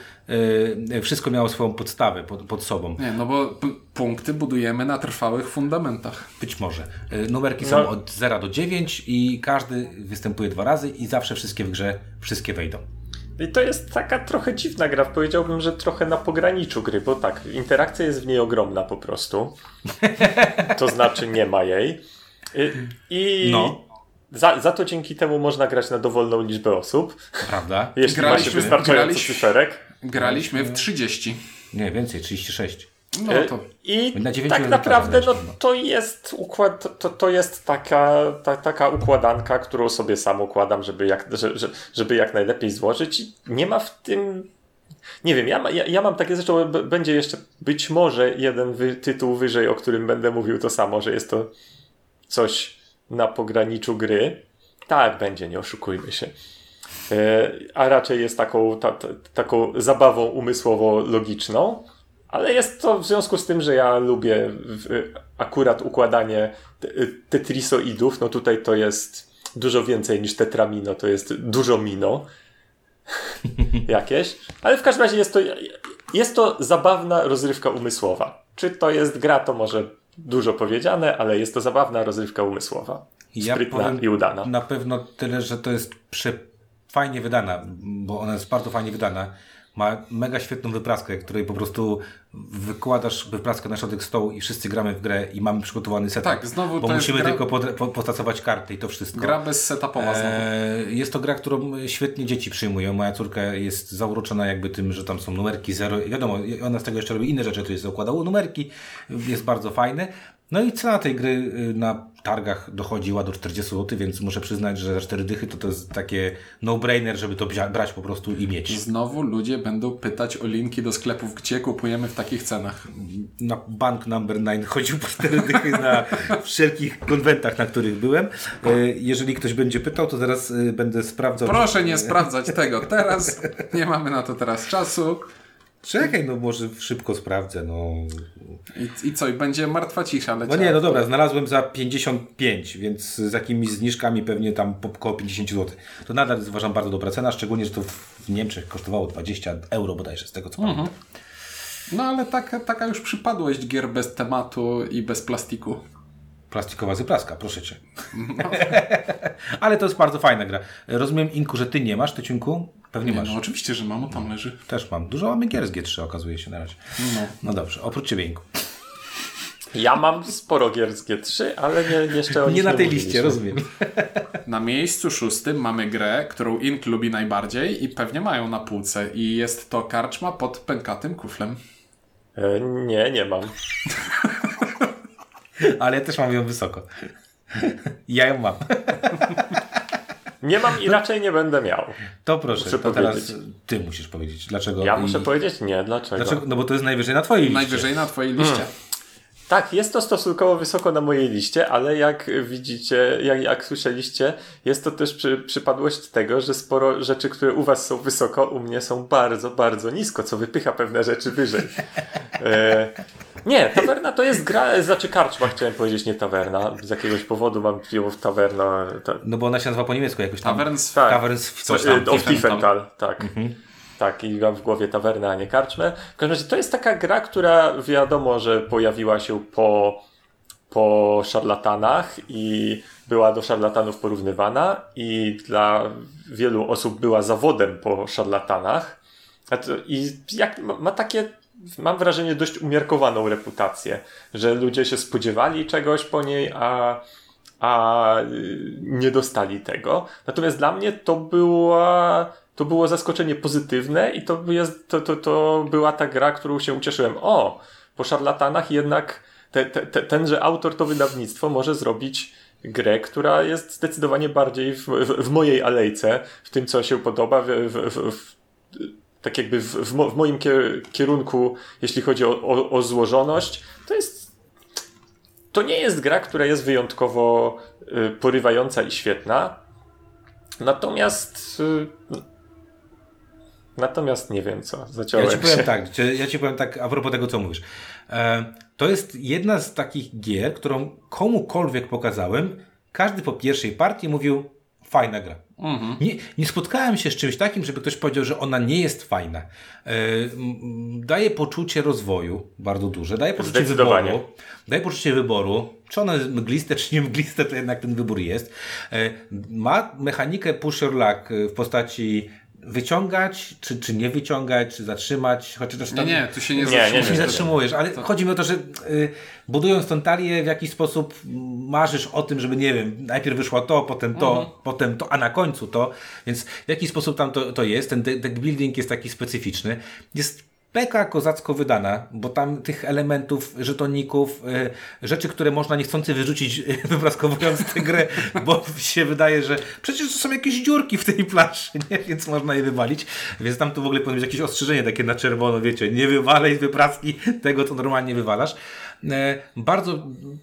y, wszystko miało swoją podstawę pod, pod sobą. Nie, no bo p- punkty budujemy na trwałych fundamentach. Być może. Y, numerki są No. od 0 do 9 i każdy występuje dwa razy i zawsze wszystkie w grze, wszystkie wejdą. I to jest taka trochę dziwna gra. Powiedziałbym, że trochę na pograniczu gry, bo tak, interakcja jest w niej ogromna po prostu. To znaczy nie ma jej. I, i No. Za, za to dzięki temu można grać na dowolną liczbę osób, Prawda? *laughs* jeśli ma się Graliśmy- wystarczająco graliśmy- cyferek. Graliśmy w 30. Nie, więcej, 36. No E, to I Na tak naprawdę no, graliśmy, no. to jest układ, to, to jest taka, ta, taka układanka, którą sobie sam układam, żeby jak, że, że, żeby jak najlepiej złożyć. I Nie ma w tym. Nie wiem, ja, ma- ja, ja mam takie zresztą, będzie jeszcze być może jeden wy, tytuł wyżej, o którym będę mówił to samo, że jest to coś na pograniczu gry. Tak, będzie, nie oszukujmy się. E, A raczej jest taką, ta, ta, taką zabawą umysłowo-logiczną. Ale jest to w związku z tym, że ja lubię akurat układanie te- tetrisoidów, no tutaj to jest dużo więcej niż tetramino, to jest dużo mino *laughs* jakieś. Ale w każdym razie jest to, jest to zabawna rozrywka umysłowa. Czy to jest gra, to może dużo powiedziane, ale jest to zabawna rozrywka umysłowa. Sprytna i udana. Na pewno tyle, że to jest prze... fajnie wydana, bo ona jest bardzo fajnie wydana. Ma mega świetną wypraskę, której po prostu wykładasz wypraskę na środek stołu i wszyscy gramy w grę i mamy przygotowany setup. Tak, znowu Bo musimy gra- tylko pod, po, postacować karty i to wszystko. gra bez setupowa znowu. Eee, jest to gra, którą świetnie dzieci przyjmują. Moja córka jest zauroczona jakby tym, że tam są numerki zero. I Wiadomo, ona z tego jeszcze robi inne rzeczy, to jest zakładało numerki, jest bardzo fajne. No i cena tej gry y, na targach dochodziła do 40 zł, więc muszę przyznać, że za 4 dychy to to jest takie no-brainer, żeby to brać po prostu i mieć. Znowu ludzie będą pytać o linki do sklepów, gdzie kupujemy w takich cenach. Na bank number 9 chodził po 4 dychy na wszelkich konwentach, na których byłem. E, Jeżeli ktoś będzie pytał, to zaraz y, będę sprawdzał. Proszę nie sprawdzać tego teraz. Nie mamy na to teraz czasu. Czekaj, no może szybko sprawdzę, no. I, i co? I będzie martwa cisza No leciała. nie, no dobra, znalazłem za 55, więc z jakimiś zniżkami pewnie tam po około 50 zł. To nadal jest uważam bardzo dobra cena, szczególnie, że to w Niemczech kosztowało 20 euro bodajże, z tego co pamiętam. No ale taka, taka już przypadłość gier bez tematu i bez plastiku. Plastikowa zyplaska, proszę Cię. *laughs* Ale to jest bardzo fajna gra. Rozumiem, Inku, że Ty nie masz, Ty Ciunku? Pewnie masz. No oczywiście, że mamo tam leży. Też mam. Dużo mamy gier z G3 okazuje się na razie. No. No dobrze, oprócz Ciebie, Inku. Ja mam sporo gier z G3, ale nie, jeszcze o nich Nie na tej mówiliśmy. liście, rozumiem. Na miejscu szóstym mamy grę, którą Ink lubi najbardziej i pewnie mają na półce. I jest to karczma pod pękatym kuflem. E, Nie, nie mam. *laughs* Ale ja też mam ją wysoko. Ja ją mam. Nie mam i raczej nie będę miał. To proszę, Muszę to teraz powiedzieć. ty musisz powiedzieć. Dlaczego? Ja i- muszę powiedzieć nie, dlaczego? Dlaczego? No bo to jest najwyżej na twojej liście. Najwyżej na twojej liście. Tak, jest to stosunkowo wysoko na mojej liście, ale jak widzicie, jak, jak słyszeliście, jest to też przy, przypadłość tego, że sporo rzeczy, które u was są wysoko, u mnie są bardzo, bardzo nisko, co wypycha pewne rzeczy wyżej. *laughs* E, nie, tawerna to jest gra, znaczy karczma chciałem powiedzieć, nie tawerna. Z jakiegoś powodu mam ją w tawerna. Ta, No bo ona się nazywa po niemiecku jakoś tam. Taverns tak. Taverns coś Co- tam. e, of Tiefenthal. Tiefenthal, tak. Tak, i mam w głowie tawernę, a nie karczmę. W każdym razie to jest taka gra, która wiadomo, że pojawiła się po, po szarlatanach i była do szarlatanów porównywana i dla wielu osób była zawodem po szarlatanach. I jak ma, ma takie, mam wrażenie, dość umiarkowaną reputację, że ludzie się spodziewali czegoś po niej, a a y, nie dostali tego. Natomiast dla mnie to była, to było zaskoczenie pozytywne i to, jest, to, to, to była ta gra, którą się ucieszyłem. O, po szarlatanach jednak te, te, te, tenże autor, to wydawnictwo może zrobić grę, która jest zdecydowanie bardziej w, w, w mojej alejce, w tym, co się podoba, w, tak jakby w, w, mo, w moim kier- kierunku, jeśli chodzi o, o, o złożoność, to jest to nie jest gra, która jest wyjątkowo y, porywająca i świetna. Natomiast. Natomiast nie wiem co. Zaciąłem Ja ci powiem się. tak, ja ci powiem tak a propos tego, co mówisz. E, to jest jedna z takich gier, którą komukolwiek pokazałem, każdy po pierwszej partii mówił fajna gra. Nie, nie spotkałem się z czymś takim, żeby ktoś powiedział, że ona nie jest fajna. E, daje poczucie rozwoju bardzo duże, daje poczucie Zdecydowanie. wyboru. Daje poczucie wyboru. Czy ono jest mgliste, czy nie mgliste, to jednak ten wybór jest. E, ma mechanikę push your luck w postaci wyciągać, czy, czy nie wyciągać, czy zatrzymać, chociaż Nie, tam... nie, tu się nie Nie, nie, zatrzymujesz. się nie nie. zatrzymujesz, ale chodzi mi o to, że y, budując tą talię w jakiś sposób marzysz o tym, żeby nie wiem, najpierw wyszło to, potem to, potem to, a na końcu to, więc w jakiś sposób tam to, to jest, ten de- deck building jest taki specyficzny. Jest peka kozacko wydana, bo tam tych elementów, żetoników, y, rzeczy, które można niechcący wyrzucić, y, *laughs* wypraskowując tę grę, bo się wydaje, że przecież to są jakieś dziurki w tej planszy, nie? więc można je wywalić. Więc tam tu w ogóle powinno być jakieś ostrzeżenie takie na czerwono, wiecie, nie wywalaj wypraski tego, co normalnie wywalasz. E, Bardzo,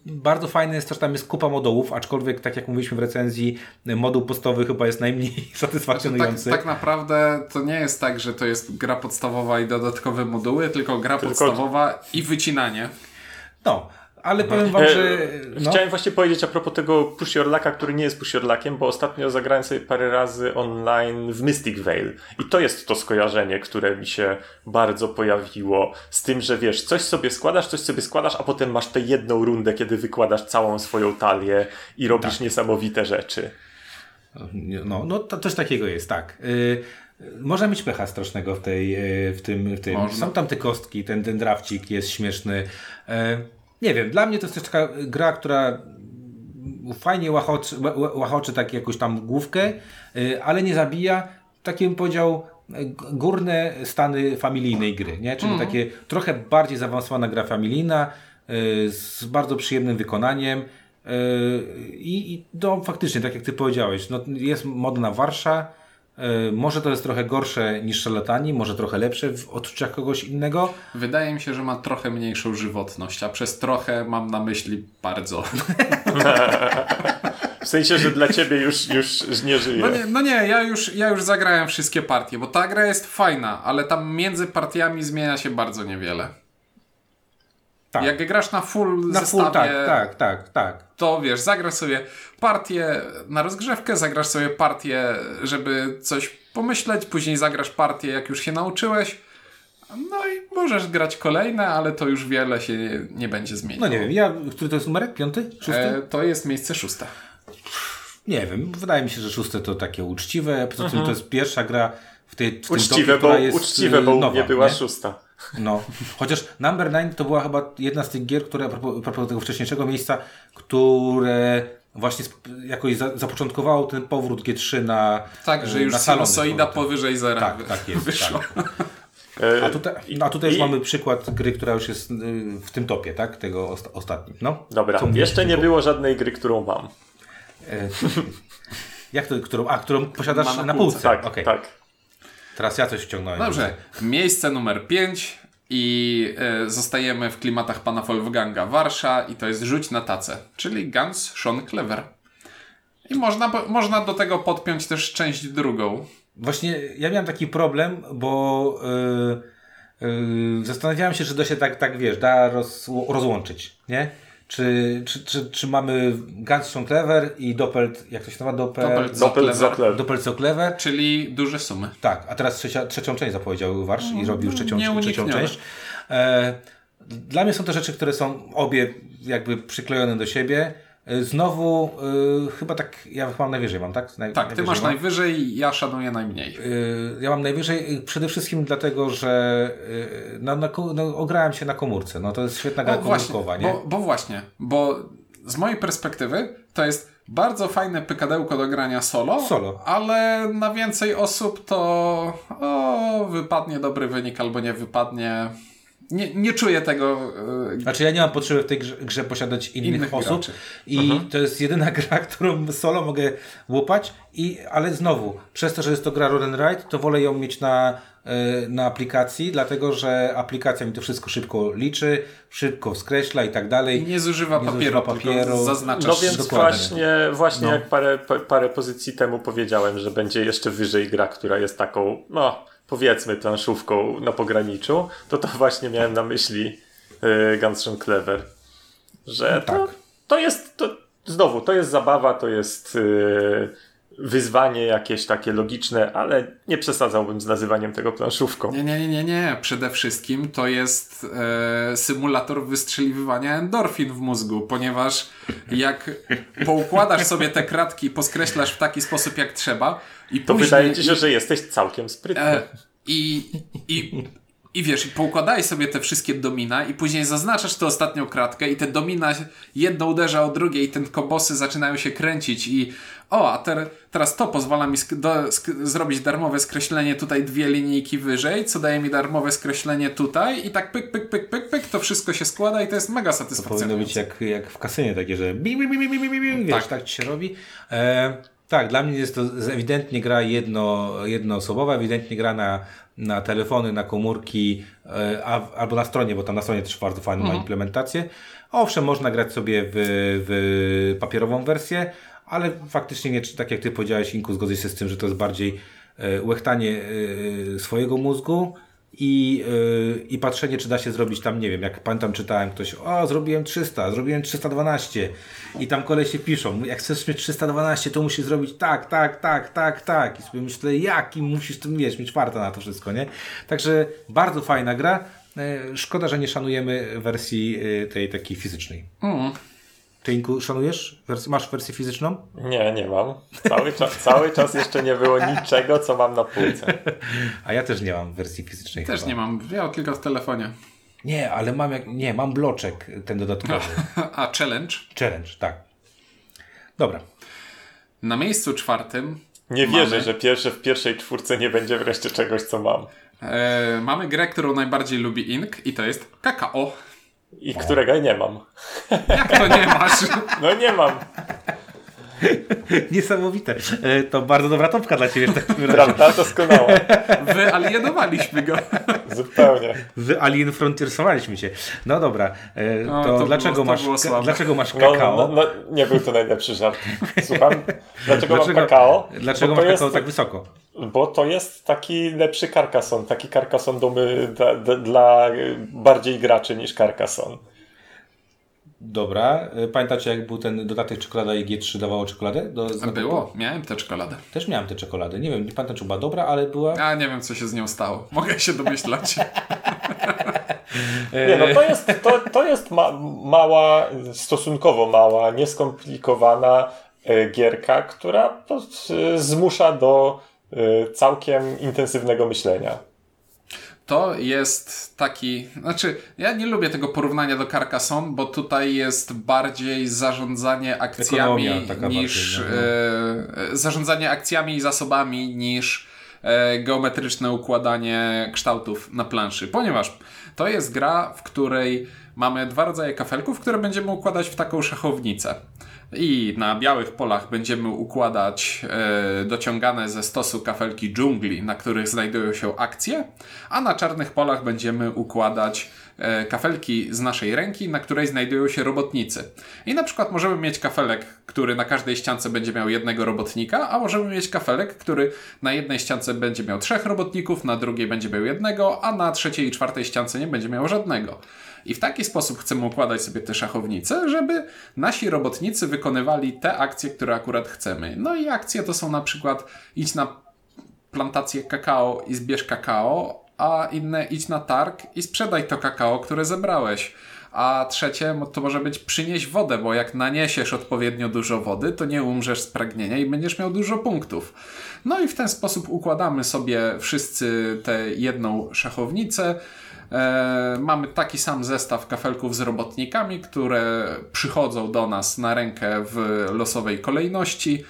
bardzo fajne jest to, że tam jest kupa modułów, aczkolwiek tak jak mówiliśmy w recenzji, moduł podstawowy chyba jest najmniej *laughs* Tak, satysfakcjonujący. tak naprawdę to nie jest tak, że to jest gra podstawowa i dodatkowe moduły, tylko gra podstawowa i wycinanie. No, ale powiem wam, E, że... No, Chciałem właśnie powiedzieć a propos tego Lucka, który nie jest Luckiem, bo ostatnio zagrałem sobie parę razy online w Mystic Veil. I to jest to skojarzenie, które mi się bardzo pojawiło z tym, że wiesz, coś sobie składasz, coś sobie składasz, a potem masz tę jedną rundę, kiedy wykładasz całą swoją talię i robisz Tak. niesamowite rzeczy. No, no to coś takiego jest, tak. Y, można mieć pecha strasznego w, tej, y, w tym. W tym. Można. Są tam te kostki, ten, ten drafcik jest śmieszny. Nie wiem, dla mnie to jest też taka gra, która fajnie łachoczy, ła- łachoczy tak jakąś tam główkę, y, ale nie zabija. Takie bym powiedział górne stany familijnej gry, nie? Czyli takie trochę bardziej zaawansowana gra familijna y, z bardzo przyjemnym wykonaniem. y, I, i no, faktycznie, tak jak ty powiedziałeś, no, jest modna warsza. Y, Może to jest trochę gorsze niż szarlatani, może trochę lepsze w odczuciach kogoś innego. Wydaje mi się, że ma trochę mniejszą żywotność, a przez trochę mam na myśli bardzo. *laughs* W sensie, że dla ciebie już, już nie żyje. No nie, no nie ja, już, ja już zagrałem wszystkie partie, bo ta gra jest fajna, ale tam między partiami zmienia się bardzo niewiele. Tak. Jak grasz na full Na zestawie, full, tak, tak, tak, tak. to wiesz, zagrasz sobie partię na rozgrzewkę, zagrasz sobie partię, żeby coś pomyśleć, później zagrasz partię, jak już się nauczyłeś. No i możesz grać kolejne, ale to już wiele się nie, nie będzie zmieniać. No nie wiem, ja, który to jest numerek? Piąty? Szósty? E, to jest miejsce szóste. Nie wiem, wydaje mi się, że szóste to takie uczciwe. Poza tym to jest pierwsza gra w tej w tym Mhm. Uczciwe, topie, bo, która jest uczciwe, y, bo nowa, nie była nie? szósta. No. Chociaż Number 9 to była chyba jedna z tych gier, które a propos, a propos tego wcześniejszego miejsca, które właśnie jakoś za, zapoczątkowało ten powrót G3 na Tak, że y, już na salony sinusoida powyżej zera Tak, tak jest. wyszło. Tak. E, A tutaj, no, a tutaj już i- mamy przykład gry, która już jest y, w tym topie, tak? Tego osta- ostatnim. No. Dobra, jeszcze nie było żadnej gry, którą mam. E, *laughs* Jak to, którą, a, którą posiadasz Ma na na, półce, półce? Tak, Okej. tak. Teraz ja coś wciągnąłem. Dobrze, miejsce numer 5 i e, zostajemy w klimatach pana Wolfganga Warsza i to jest Rzuć na tacę, czyli Guns Sean Clever. I można, można do tego podpiąć też część drugą. Właśnie ja miałem taki problem, bo yy, yy, zastanawiałem się, czy to się tak, tak wiesz, da roz, rozłączyć, nie? Czy, czy, czy, czy mamy Guns Sean Clever i Doppelt, jak to się nazywa? Doppel, Doppelt-. Doppelt Clever. Czyli duże sumy. Tak, a teraz trzecia, trzecią część zapowiedział Warsz i robi już trzecią, trzecią nieuniknione. część. E, dla mnie są to rzeczy, które są obie jakby przyklejone do siebie. E, Znowu, e, chyba tak, ja mam najwyżej, mam tak? Naj, Tak, ty masz mam. najwyżej, ja szanuję najmniej. Y, Ja mam najwyżej przede wszystkim dlatego, że y, na, na, ko- no, ograłem się na komórce. No to jest świetna gra Bo właśnie, komórkowa, nie? bo, bo właśnie, bo z mojej perspektywy to jest bardzo fajne pykadełko do grania solo, Solo. ale na więcej osób to o, wypadnie dobry wynik albo nie wypadnie. Nie, nie czuję tego. y, Znaczy ja nie mam potrzeby w tej grze, grze posiadać innych, Innych osób graczy. i to jest jedyna *laughs* gra, którą solo mogę łupać, i, ale znowu, przez to, że jest to gra Roll and Ride, to wolę ją mieć na, y, na aplikacji, dlatego że aplikacja mi to wszystko szybko liczy, szybko skreśla i tak dalej. Nie zużywa Nie papieru, papieru zaznaczasz. No więc dokładnie. właśnie, właśnie No. jak parę, pa- parę pozycji temu powiedziałem, że będzie jeszcze wyżej gra, która jest taką, no powiedzmy planszówką na pograniczu, to to właśnie miałem na myśli y, Guns N' Clever. Że to, Tak. to jest, to, znowu, to jest zabawa, to jest y, wyzwanie jakieś takie logiczne, ale nie przesadzałbym z nazywaniem tego planszówką. Nie, nie, nie, nie, nie. Przede wszystkim to jest e, symulator wystrzeliwywania endorfin w mózgu, ponieważ jak poukładasz sobie te kratki i poskreślasz w taki sposób, jak trzeba, i To później... wydaje ci się, że jesteś całkiem sprytny. E, i, i, I wiesz, i poukładaj sobie te wszystkie domina i później zaznaczasz tę ostatnią kratkę i te domina jedno uderza o drugie i ten kobosy zaczynają się kręcić i o, a ter, teraz to pozwala mi do, zrobić darmowe skreślenie tutaj dwie linijki wyżej, co daje mi darmowe skreślenie tutaj i tak pyk, pyk, pyk, pyk, pyk, to wszystko się składa i to jest mega To powinno satysfakcjonujące. być jak, jak w kasynie takie, że bi, bi, bi, bi, bi, bi, bi, wiesz, Tak. tak. ci się robi. E, tak, dla mnie jest to ewidentnie gra jedno, jednoosobowa, ewidentnie gra na, na telefony, na komórki, e, a, albo na stronie, bo tam na stronie też bardzo fajną ma implementację. Owszem, można grać sobie w, w papierową wersję, ale faktycznie nie, tak jak ty powiedziałeś, Inku, zgodzę się z tym, że to jest bardziej e, łechtanie e, swojego mózgu i, yy, i patrzenie, czy da się zrobić tam, nie wiem, jak pamiętam, czytałem ktoś, o, zrobiłem 300, zrobiłem 312 i tam kolesie piszą, jak chcesz mieć 312, to musisz zrobić tak, tak, tak, tak, tak i sobie myślę, jaki musisz to mieć, mieć farta na to wszystko, nie? Także bardzo fajna gra, Yy, szkoda, że nie szanujemy wersji yy, tej takiej fizycznej. Mm. Ty, Inku, szanujesz? Masz wersję fizyczną? Nie, nie mam. Cały czas, *laughs* cały czas jeszcze nie było niczego, co mam na półce. *laughs* A ja też nie mam wersji fizycznej. Też chyba. nie mam, ja tylko w telefonie. Nie, ale mam jak, nie, mam bloczek ten dodatkowy. *laughs* A challenge? Challenge, tak. Dobra. Na miejscu czwartym Nie Mamy. wierzę, że pierwsze w pierwszej czwórce nie będzie wreszcie czegoś, co mam. e, mamy grę, którą najbardziej lubi Ink i to jest kakao. I którego nie mam. Jak to nie masz? No nie mam. *laughs* Niesamowite. E, To bardzo dobra topka dla Ciebie w takim razie. Prawda? Doskonała. Wyalienowaliśmy go. Zupełnie. Wy Alien Frontiersowaliśmy Cię. No dobra. No, To, to dlaczego, było- to masz, ka- słabe. dlaczego masz No, kakao? no, no, nie był to najlepszy żart. Słucham? Dlaczego, Dlaczego- mam kakao? Dlaczego masz to kakao jest, tak wysoko? Bo to jest taki lepszy karkason. Taki karkason dla, dla bardziej graczy niż karkason. Dobra. E, Pamiętacie, jak był ten dodatek czekolada i G3 dawało czekoladę? Do? Było, miałem tę czekoladę. Też miałem tę czekoladę. Nie wiem, nie pamiętam, czy była dobra, ale była... A nie wiem, co się z nią stało. Mogę się domyślać. *laughs* *laughs* Nie, no to jest, to, to jest ma, mała, stosunkowo mała, nieskomplikowana e, gierka, która to, e, zmusza do całkiem intensywnego myślenia. To jest taki. Znaczy, ja nie lubię tego porównania do Carcassonne, bo tutaj jest bardziej zarządzanie akcjami niż. bardziej, no. e, zarządzanie akcjami i zasobami niż e, geometryczne układanie kształtów na planszy, ponieważ to jest gra, w której mamy dwa rodzaje kafelków, które będziemy układać w taką szachownicę. I na białych polach będziemy układać e, dociągane ze stosu kafelki dżungli, na których znajdują się akcje, a na czarnych polach będziemy układać e, kafelki z naszej ręki, na której znajdują się robotnicy. I na przykład możemy mieć kafelek, który na każdej ściance będzie miał jednego robotnika, a możemy mieć kafelek, który na jednej ściance będzie miał trzech robotników, na drugiej będzie miał jednego, a na trzeciej i czwartej ściance nie będzie miał żadnego. I w taki sposób chcemy układać sobie te szachownice, żeby nasi robotnicy wykonywali te akcje, które akurat chcemy. No i akcje to są na przykład idź na plantację kakao i zbierz kakao, a inne idź na targ i sprzedaj to kakao, które zebrałeś. A trzecie to może być przynieś wodę, bo jak naniesiesz odpowiednio dużo wody, to nie umrzesz z pragnienia i będziesz miał dużo punktów. No i w ten sposób układamy sobie wszyscy tę jedną szachownicę. E, mamy taki sam zestaw kafelków z robotnikami, które przychodzą do nas na rękę w losowej kolejności.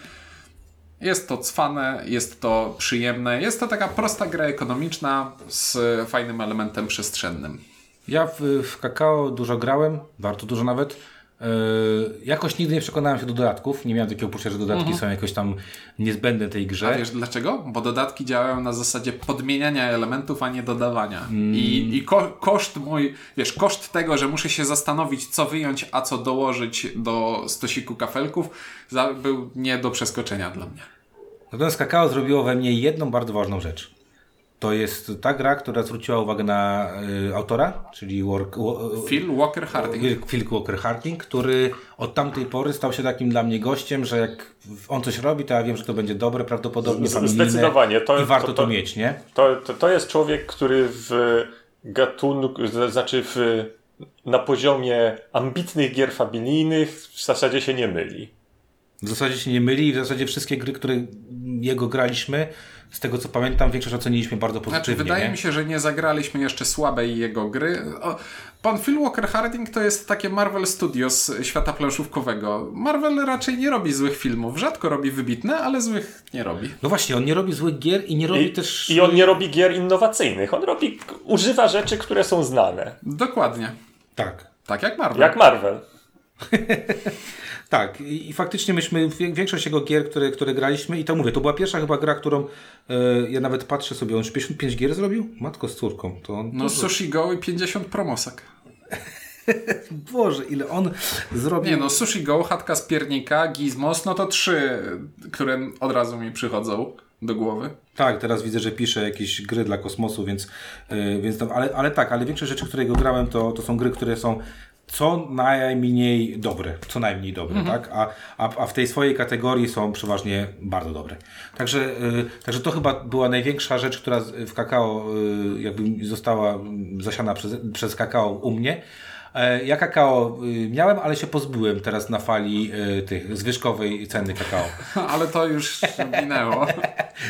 Jest to cwane, jest to przyjemne, jest to taka prosta gra ekonomiczna z fajnym elementem przestrzennym. Ja w, w kakao dużo grałem, bardzo dużo nawet. Yy, jakoś nigdy nie przekonałem się do dodatków. Nie miałem takiego poczucia, że dodatki są jakoś tam niezbędne tej grze. A wiesz dlaczego? Bo dodatki działają na zasadzie podmieniania elementów, a nie dodawania. I, i ko- koszt mój, wiesz, koszt tego, że muszę się zastanowić, co wyjąć, a co dołożyć do stosiku kafelków, był nie do przeskoczenia dla mnie. Natomiast kakao zrobiło we mnie jedną bardzo ważną rzecz. To jest ta gra, która zwróciła uwagę na y, autora, czyli work, wo, Phil Walker Harding. Phil Walker Harding, który od tamtej pory stał się takim dla mnie gościem, że jak on coś robi, to ja wiem, że to będzie dobre, prawdopodobnie familijne zdecydowanie. To- i warto to, to- to- mieć, nie? To, to, to jest człowiek, który w gatunku, znaczy w, na poziomie ambitnych gier familijnych w zasadzie się nie myli. W zasadzie się nie myli i w zasadzie wszystkie gry, które jego graliśmy, z tego co pamiętam, większość oceniliśmy bardzo Znaczy, pozytywnie. wydaje nie? mi się, że nie zagraliśmy jeszcze słabej jego gry. O, pan Phil Walker Harding to jest takie Marvel Studios świata planszówkowego. Marvel raczej nie robi złych filmów. Rzadko robi wybitne, ale złych nie robi. No właśnie, on nie robi złych gier i nie robi I, też... I on nie robi gier innowacyjnych. On robi, używa rzeczy, które są znane. Dokładnie. Tak. Tak jak Marvel. Jak Marvel. *laughs* Tak, i, i faktycznie myśmy większość jego gier, które, które graliśmy, i to mówię, to była pierwsza chyba gra, którą e, ja nawet patrzę sobie, on już 55 gier zrobił? Matko z córką. To on, No to, Sushi Go i 50 promosek. *laughs* Boże, ile on zrobił. Nie no, Sushi Go, Chatka z Piernika, Gizmos, no to trzy, które od razu mi przychodzą do głowy. Tak, teraz widzę, że pisze jakieś gry dla kosmosu, więc, yy, więc tam, ale, ale tak, ale większość rzeczy, które go grałem, to, to są gry, które są co najmniej dobre, co najmniej dobre, tak? A, a, a w tej swojej kategorii są przeważnie bardzo dobre. Także, yy, także to chyba była największa rzecz, która w kakao yy, jakby została mm, zasiana przez, przez kakao u mnie. E, Ja kakao y, miałem, ale się pozbyłem teraz na fali y, tych zwyżkowej ceny kakao. *laughs* Ale to już minęło. *laughs*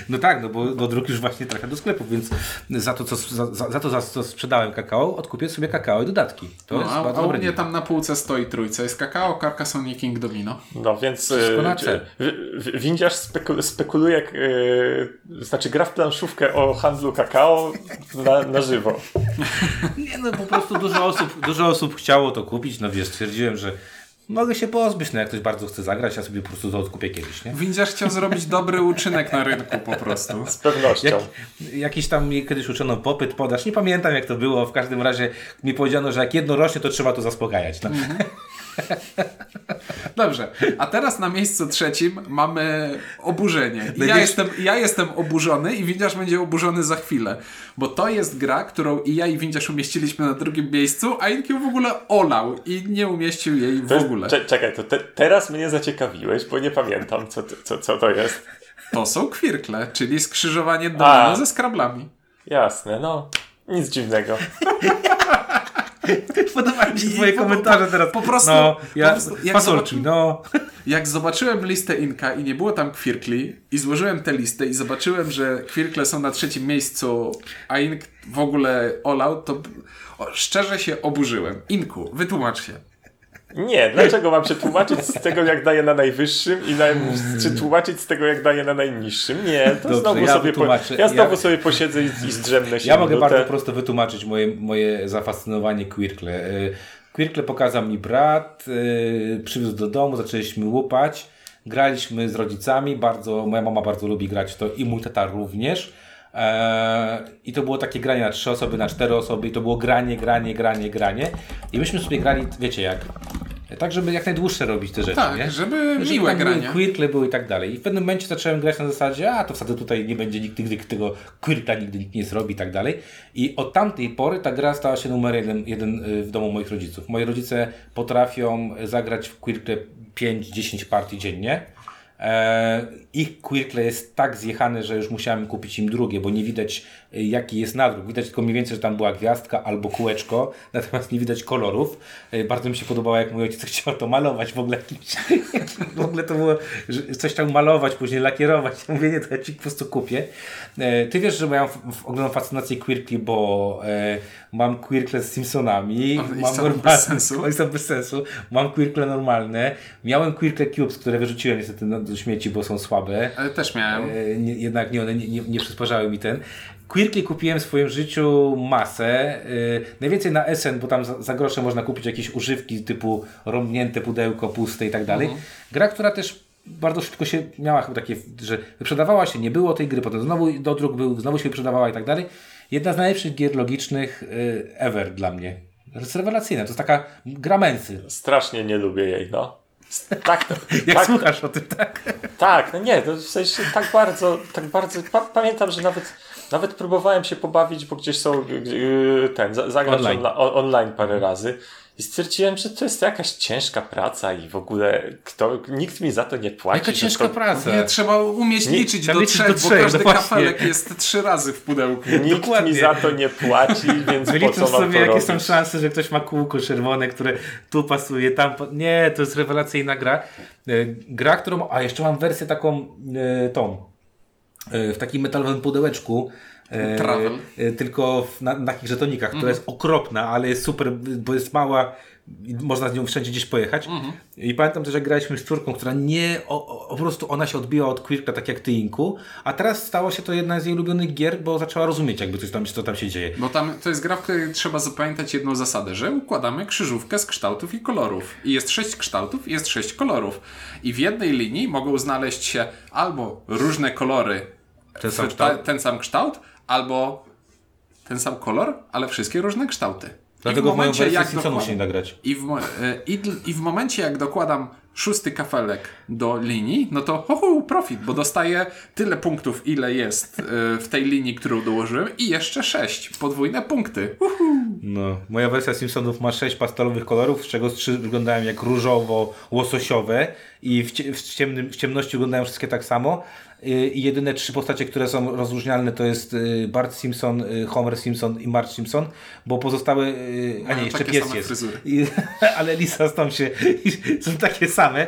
No tak, no bo, bo druk już właśnie trafia do sklepu, więc za to, co, za, za to, za co sprzedałem kakao, odkupię sobie kakao i dodatki. To No, jest a, bardzo a u mnie tam na półce stoi trójce. Jest kakao, Carcassonne i King Domino. No więc e, w- windziarz speku, spekuluje, e, znaczy gra w planszówkę o handlu kakao na, na żywo. *laughs* Nie no, po prostu dużo osób, dużo osób chciało to kupić, no wiesz, stwierdziłem, że mogę się pozbyć, no jak ktoś bardzo chce zagrać, ja sobie po prostu to odkupię kiedyś, nie? Windziarz chciał zrobić dobry uczynek na rynku po prostu. Z pewnością. Jak, jakiś tam mi kiedyś uczono popyt, podaż, nie pamiętam jak to było, w każdym razie mi powiedziano, że jak jedno rośnie, to trzeba to zaspokajać. No. *laughs* Dobrze, a teraz na miejscu trzecim mamy oburzenie. Ja, Będziesz- jestem, ja jestem oburzony i Windziarz będzie oburzony za chwilę. Bo to jest gra, którą i ja i Windziarz umieściliśmy na drugim miejscu, a Inki ją w ogóle olał i nie umieścił jej w To ogóle. cze- Czekaj, to te, teraz mnie zaciekawiłeś, bo nie pamiętam, co, to- co, co to jest. To są kwirkle, czyli skrzyżowanie A. domino ze skrablami. Jasne, no. Nic dziwnego. *laughs* *laughs* Podobają mi się twoje po- komentarze po- teraz. po prostu- no, po ja, prostu jak fasolki, zobaczy- no. *laughs* Jak zobaczyłem listę Inka i nie było tam kwirkli i złożyłem tę listę i zobaczyłem, że kwirkle są na trzecim miejscu, a Ink w ogóle olał, to o, szczerze się oburzyłem. Inku, wytłumacz się. Nie, dlaczego mam się tłumaczyć z tego, jak daje na najwyższym i na, czy tłumaczyć z tego, jak daje na najniższym? Nie, to Dobrze, znowu ja sobie po, ja znowu Ja- sobie posiedzę i, i zdrzemnę się Ja mogę minutę. bardzo prosto wytłumaczyć moje, moje zafascynowanie Quirkle. Y, Quirkle pokazał mi brat, y, przywiózł do domu, zaczęliśmy łupać, graliśmy z rodzicami, bardzo, moja mama bardzo lubi grać w to i mój tata również. Eee, I to było takie granie na trzy osoby, na cztery osoby i to było granie, granie, granie, granie. I myśmy sobie grali, wiecie jak, tak żeby jak najdłuższe robić te rzeczy, Tak, nie? żeby Żeby miłe tam były granie. Quirkle były i tak dalej. I w pewnym momencie zacząłem grać na zasadzie, a to wtedy tutaj nie będzie nikt nigdy tego Quirkla nigdy nikt nie zrobi i tak dalej. I od tamtej pory ta gra stała się numer jeden, jeden y, w domu moich rodziców. Moi rodzice potrafią zagrać w Quirkle 5-10 partii dziennie. E, ich Quirkle jest tak zjechany, że już musiałem kupić im drugie, bo nie widać jaki jest nadruk. Widać tylko mniej więcej, że tam była gwiazdka albo kółeczko, *laughs* natomiast nie widać kolorów. E, Bardzo mi się podobało, jak mój ojciec *laughs* chciał to malować w ogóle *laughs* w ogóle to było, że coś chciał malować, później lakierować. Ja mówię, nie, to ja ci po prostu kupię. E, Ty wiesz, że mam w- w- ogromną fascynację Quirkli, bo mam Quirkle z Simpsonami, One mam są normalne, bez sensu. one są bez sensu, mam Quirkle normalne, miałem Quirkle Cubes, które wyrzuciłem niestety do śmieci, bo są słabe. Ale też miałem. Jednak nie, one nie, nie, nie przysparzały mi ten. Quirkli kupiłem w swoim życiu masę. E, najwięcej na SN, bo tam za, za grosze można kupić jakieś używki typu rąbnięte pudełko, puste i tak dalej. Gra, która też bardzo szybko się miała chyba takie, że wyprzedawała się, nie było tej gry, potem znowu dodruk był, znowu się wyprzedawała i tak dalej. Jedna z najlepszych gier logicznych e, ever dla mnie. To jest rewelacyjna, to jest taka gra męsy. Strasznie nie lubię jej, no. Tak, to, *laughs* Jak tak, słuchasz o tym, tak? tak, no nie, to w sensie tak bardzo, tak bardzo, pa, pamiętam, że nawet, nawet próbowałem się pobawić, bo gdzieś są, yy, ten, za- zagrać Online. online. On, online parę razy i stwierdziłem, że to jest jakaś ciężka praca i w ogóle kto, nikt mi za to nie płaci. Jaka ciężka to, praca. Nie, trzeba umieć Nie, liczyć do liczyć trzech, do bo trzech, każdy no właśnie. kafelek jest trzy razy w pudełku. Nikt Dokładnie. mi za to nie płaci, więc po Wyliczysz co mam sobie, to jakie robić? są szanse, że ktoś ma kółko czerwone, które tu pasuje, tam. Nie, to jest rewelacyjna gra. E, Gra, którą. A jeszcze mam wersję taką e, tą. E, W takim metalowym pudełeczku. e, Travel. e, Tylko w, na, na takich żetonikach, która jest okropna, ale jest super, bo jest mała i można z nią wszędzie gdzieś pojechać. I pamiętam też, jak graliśmy z córką, która nie, o, o, po prostu ona się odbiła od Quirka, tak jak ty, Inku, a teraz stało się to jedna z jej ulubionych gier, bo zaczęła rozumieć jakby coś tam, co tam się dzieje. Bo tam to jest gra, w której trzeba zapamiętać jedną zasadę, że układamy krzyżówkę z kształtów i kolorów. I jest sześć kształtów i jest sześć kolorów. I w jednej linii mogą znaleźć się albo różne kolory, Ten sam w- kształt? ten sam kształt, albo ten sam kolor, ale wszystkie różne kształty. I Dlatego w moją wersję jak dokładam- się nie da grać. I w, e, i, I w momencie, jak dokładam szósty kafelek do linii, no to ho, ho, profit, bo dostaję tyle punktów, ile jest e, w tej linii, którą dołożyłem i jeszcze sześć. Podwójne punkty. Uhu. No, moja wersja Simpsonów ma sześć pastelowych kolorów, z czego trzy wyglądają jak różowo-łososiowe i w, w, ciemnym, w ciemności wyglądają wszystkie tak samo. Y, I jedyne trzy postacie, które są rozróżnialne to jest y, Bart Simpson, y, Homer Simpson i Marge Simpson, bo pozostałe, a nie, jeszcze pies jest. I, *laughs* ale Lisa stąd się, są takie same,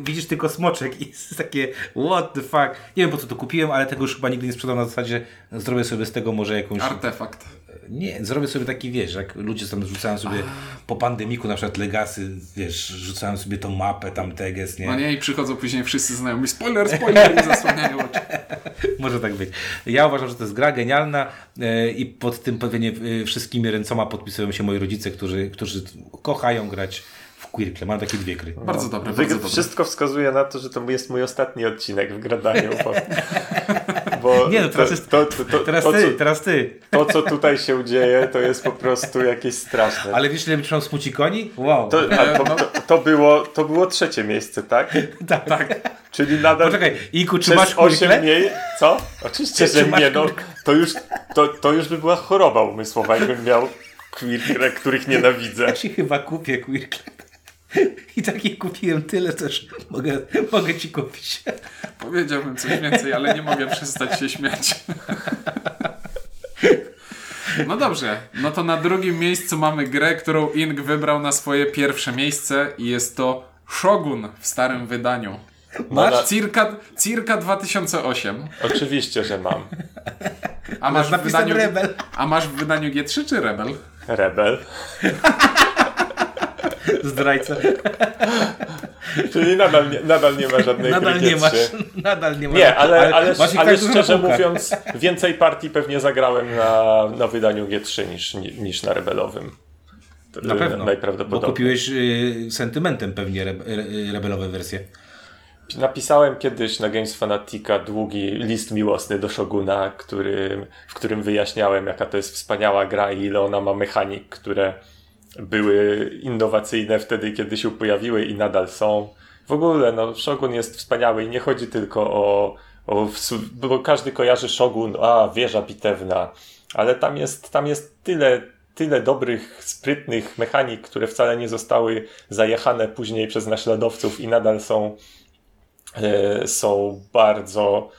widzisz tylko smoczek i jest takie what the fuck. Nie wiem po co to kupiłem, ale tego już chyba nigdy nie sprzedam na zasadzie, zrobię sobie z tego może jakąś... Artefakt. Nie, zrobię sobie taki, wiesz, jak ludzie tam rzucają sobie po pandemiku, na przykład Legasy, wiesz, rzucają sobie tą mapę, tam teges, nie? No nie, i przychodzą później wszyscy znajomi. Spoiler, spoiler! I zasłaniają *laughs* oczy. Może tak być. Ja uważam, że to jest gra genialna e, i pod tym pewnie e, wszystkimi ręcoma podpisują się moi rodzice, którzy, którzy kochają grać w Quirkle. Mam takie dwie gry. Bardzo dobre, bardzo dobre. Wszystko wskazuje na to, że to jest mój ostatni odcinek w gradaniu. Bo, *laughs* bo Nie, no teraz to, jest- to, to, to, Teraz ty, co, teraz ty. to, co tutaj się dzieje, to jest po prostu jakieś straszne. Ale wiesz, ile trzymał smucikoni? Wow. To, a, to, to, było, to było trzecie miejsce, tak? *laughs* tak. tak. Czyli nadal Poczekaj, Iku, czy masz 8 Quirkle? mniej. Co? Oczywiście, Czy że nie. No, to, już, to, to już by była choroba umysłowa, jakbym miał quirkle, których nienawidzę. Ja ci chyba kupię Quirkle. I takich kupiłem tyle też. Mogę, mogę ci kupić. Powiedziałbym coś więcej, ale nie mogę przestać się śmiać. No dobrze, no to na drugim miejscu mamy grę, którą Ing wybrał na swoje pierwsze miejsce i jest to Shogun w starym wydaniu. Masz? Circa, circa 2008. Oczywiście, że mam. A masz, z w wydaniu, Rebel. a masz w wydaniu G3 czy Rebel? Rebel. Zdrajca. Czyli nadal nie, nadal nie ma żadnej Nadal nie masz. G3. Nadal nie masz. Nie, ale, ale, masz ale tak dużo na szczerze mówiąc, więcej partii pewnie zagrałem na, na wydaniu G3 niż, niż na rebelowym. Na pewno. Bo Najprawdopodobniej. kupiłeś y, sentymentem pewnie re, re, rebelowe wersje. Napisałem kiedyś na Games Fanatica długi list miłosny do Shoguna, którym, w którym wyjaśniałem, jaka to jest wspaniała gra i ile ona ma mechanik, które były innowacyjne wtedy, kiedy się pojawiły i nadal są. W ogóle, no, Shogun jest wspaniały i nie chodzi tylko o, o bo każdy kojarzy Shogun, a wieża bitewna, ale tam jest, tam jest tyle, tyle dobrych, sprytnych mechanik, które wcale nie zostały zajechane później przez naśladowców i nadal są e, są bardzo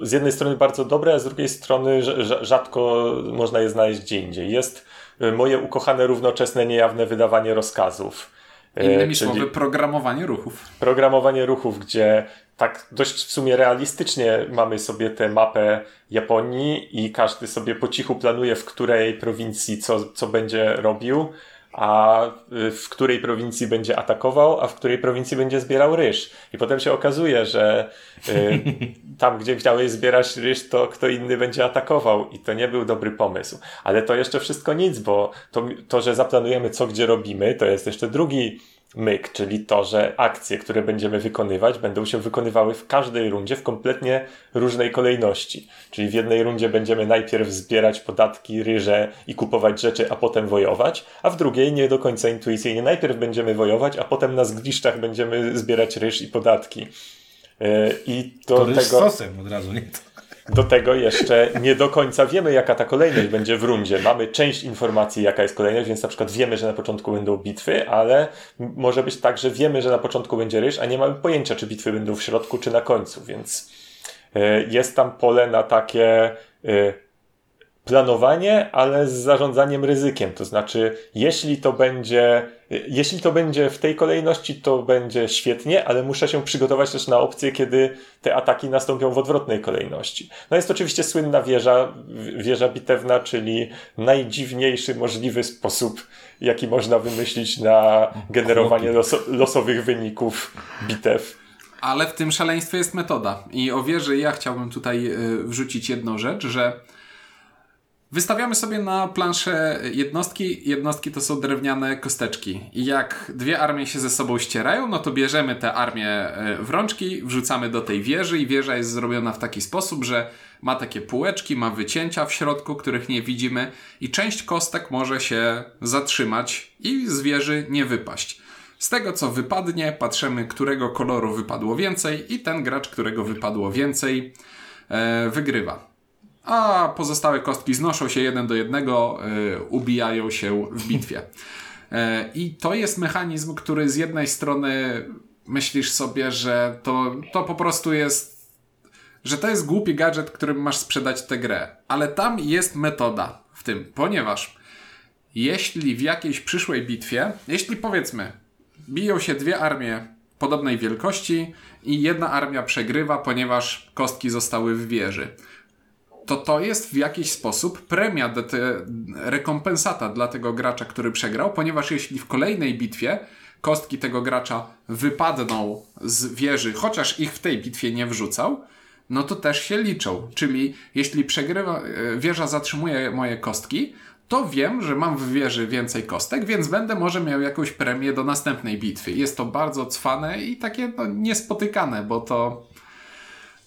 z jednej strony bardzo dobre, a z drugiej strony rz- rz- rzadko można je znaleźć gdzie indziej. Jest moje ukochane równoczesne niejawne wydawanie rozkazów. E, Innymi słowy, programowanie ruchów. programowanie ruchów, gdzie tak dość w sumie realistycznie mamy sobie tę mapę Japonii i każdy sobie po cichu planuje, w której prowincji co, co będzie robił, a y, w której prowincji będzie atakował, a w której prowincji będzie zbierał ryż. I potem się okazuje, że y, *laughs* tam, gdzie chciałeś zbierać ryż, to kto inny będzie atakował i to nie był dobry pomysł. Ale to jeszcze wszystko nic, bo to, to że zaplanujemy co gdzie robimy, to jest jeszcze drugi myk, czyli to, że akcje, które będziemy wykonywać, będą się wykonywały w każdej rundzie w kompletnie różnej kolejności. Czyli w jednej rundzie będziemy najpierw zbierać podatki, ryże i kupować rzeczy, a potem wojować, a w drugiej nie do końca intuicyjnie najpierw będziemy wojować, a potem na zgliszczach będziemy zbierać ryż i podatki. Yy, I do To ryż z tego... sosem od razu, nie? Do tego jeszcze nie do końca wiemy, jaka ta kolejność będzie w rundzie. Mamy część informacji, jaka jest kolejność, więc na przykład wiemy, że na początku będą bitwy, ale może być tak, że wiemy, że na początku będzie ryż, a nie mamy pojęcia, czy bitwy będą w środku, czy na końcu, więc y, jest tam pole na takie y, planowanie, ale z zarządzaniem ryzykiem. To znaczy, jeśli to będzie, jeśli to będzie w tej kolejności, to będzie świetnie, ale muszę się przygotować też na opcję, kiedy te ataki nastąpią w odwrotnej kolejności. No jest oczywiście słynna wieża, wieża bitewna, czyli najdziwniejszy możliwy sposób, jaki można wymyślić na generowanie loso, losowych wyników bitew. Ale w tym szaleństwie jest metoda. I o wieży ja chciałbym tutaj y, wrzucić jedną rzecz, że wystawiamy sobie na planszę jednostki. Jednostki to są drewniane kosteczki. I jak dwie armie się ze sobą ścierają, no to bierzemy te armie y, w rączki, wrzucamy do tej wieży i wieża jest zrobiona w taki sposób, że ma takie półeczki, ma wycięcia w środku, których nie widzimy i część kostek może się zatrzymać i z wieży nie wypaść. Z tego co wypadnie, patrzymy, którego koloru wypadło więcej, i ten gracz, którego wypadło więcej, e, wygrywa. A pozostałe kostki znoszą się jeden do jednego, e, ubijają się w bitwie. *laughs* E, I to jest mechanizm, który z jednej strony myślisz sobie, że to, to po prostu jest że to jest głupi gadżet, którym masz sprzedać tę grę. Ale tam jest metoda w tym, ponieważ jeśli w jakiejś przyszłej bitwie, jeśli powiedzmy, biją się dwie armie podobnej wielkości i jedna armia przegrywa, ponieważ kostki zostały w wieży, to to jest w jakiś sposób premia, te, rekompensata dla tego gracza, który przegrał, ponieważ jeśli w kolejnej bitwie kostki tego gracza wypadną z wieży, chociaż ich w tej bitwie nie wrzucał, no to też się liczą. Czyli jeśli przegrywa, e, wieża zatrzymuje moje kostki, to wiem, że mam w wieży więcej kostek, więc będę może miał jakąś premię do następnej bitwy. Jest to bardzo cwane i takie no, niespotykane, bo to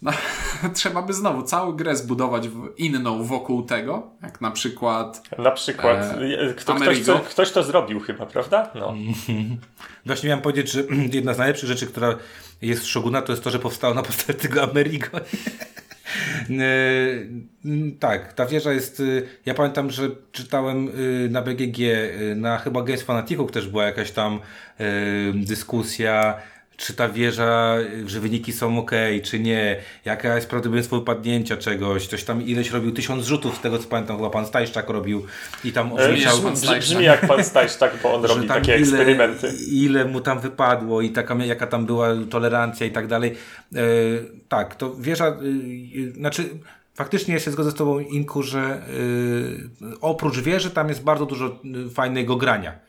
no, *laughs* trzeba by znowu całą grę zbudować w inną wokół tego, jak na przykład Na przykład, E, kto, ktoś, Amerigo? co, ktoś to zrobił chyba, prawda? No. *laughs* Właśnie miałem powiedzieć, że *clears throat* jedna z najlepszych rzeczy, która jest w Shoguna, to jest to, że powstało na podstawie *laughs* tego Amerigo. E, tak, ta wieża jest. y, Ja pamiętam, że czytałem y, na BGG, y, na chyba Games Fanaticu też była jakaś tam dyskusja, czy ta wieża, y, że wyniki są ok, czy nie, jaka jest prawdopodobieństwo wypadnięcia czegoś. Ktoś tam ileś robił tysiąc rzutów, z tego co pamiętam, chyba pan Stajszczak robił i tam E, obliczał. Brzmi, brzmi jak pan Stajczak, bo on robi takie eksperymenty. Ile mu tam wypadło i taka, jaka tam była tolerancja i tak dalej. E, tak, to wieża, y, y, znaczy faktycznie się zgodzę z Tobą, Inku, że oprócz wieży tam jest bardzo dużo fajnego grania.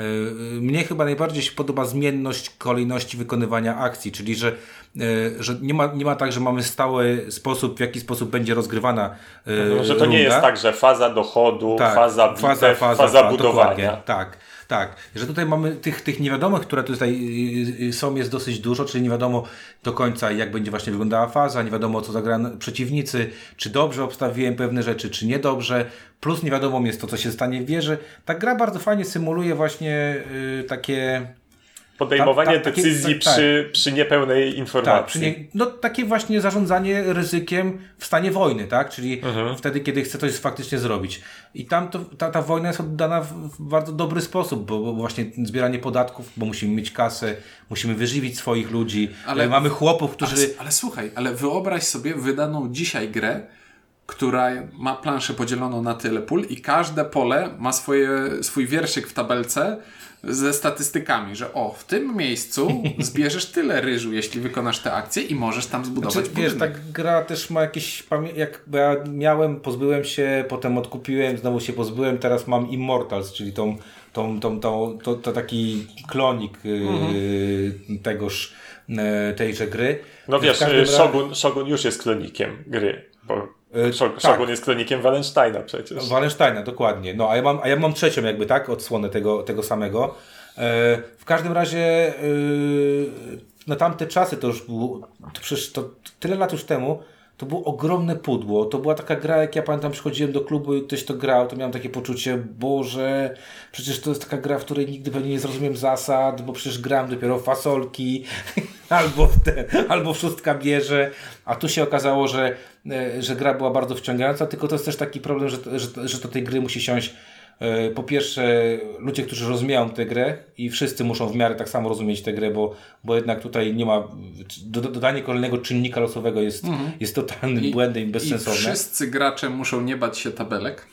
Y, mnie chyba najbardziej się podoba zmienność kolejności wykonywania akcji, czyli że, y, że nie, ma, nie ma tak, że mamy stały sposób, w jaki sposób będzie rozgrywana y, No, że to nie runda. jest tak, że faza dochodu, faza bitew, faza, fa- budowania. dokładnie. Tak, tak. Że tutaj mamy tych, tych niewiadomych, które tutaj y, y, są, jest dosyć dużo, czyli nie wiadomo do końca, jak będzie właśnie wyglądała faza, nie wiadomo, co zagrają przeciwnicy, czy dobrze obstawiłem pewne rzeczy, czy niedobrze. Plus nie wiadomo jest to, co się stanie w wieży. Ta gra bardzo fajnie symuluje właśnie y, takie... Podejmowanie Tak, tak, takie- decyzji tak, tak. przy, przy niepełnej Tak, informacji. przy nie, no takie właśnie zarządzanie ryzykiem w stanie wojny, tak? Czyli Mhm. wtedy, kiedy chce coś faktycznie zrobić. I tam to, ta, ta wojna jest oddana w, w bardzo dobry sposób, bo, bo właśnie zbieranie podatków, bo musimy mieć kasę, musimy wyżywić swoich ludzi, Ale- ale mamy chłopów, którzy... Ale, ale słuchaj, ale wyobraź sobie wydaną dzisiaj grę, która ma planszę podzieloną na tyle pól i każde pole ma swoje, swój wierszyk w tabelce ze statystykami, że o, w tym miejscu *laughs* zbierzesz tyle ryżu, jeśli wykonasz tę akcję i możesz tam zbudować Znaczy, wiesz, budynek. ta gra też ma jakieś jak bo ja miałem, pozbyłem się, potem odkupiłem, znowu się pozbyłem, teraz mam Immortals, czyli tą, tą, tą, tą to, to taki klonik yy, tegoż, yy, tejże gry. No wiesz, każdym razie- Shogun, Shogun już jest klonikiem gry. Bo E, Shog- tak. Jest klonikiem Wallensteina przecież. Wallensteina, dokładnie. No, a ja mam, a ja mam trzecią jakby, tak? Odsłonę tego, tego samego. E, w każdym razie e, na tamte czasy to już było, to przecież to tyle lat już temu, to było ogromne pudło. To była taka gra, jak ja pamiętam, przychodziłem do klubu i ktoś to grał, to miałem takie poczucie, Boże, przecież to jest taka gra, w której nigdy pewnie nie zrozumiem zasad, bo przecież gram dopiero w fasolki, *laughs* albo w te, albo w szóstka bierze, a tu się okazało, że, e, że gra była bardzo wciągająca, tylko to jest też taki problem, że, że, że do tej gry musi siąść po pierwsze ludzie, którzy rozumieją tę grę i wszyscy muszą w miarę tak samo rozumieć tę grę, bo, bo jednak tutaj nie ma, do, dodanie kolejnego czynnika losowego jest, jest totalnym błędem i I bezsensowne. wszyscy gracze muszą nie bać się tabelek.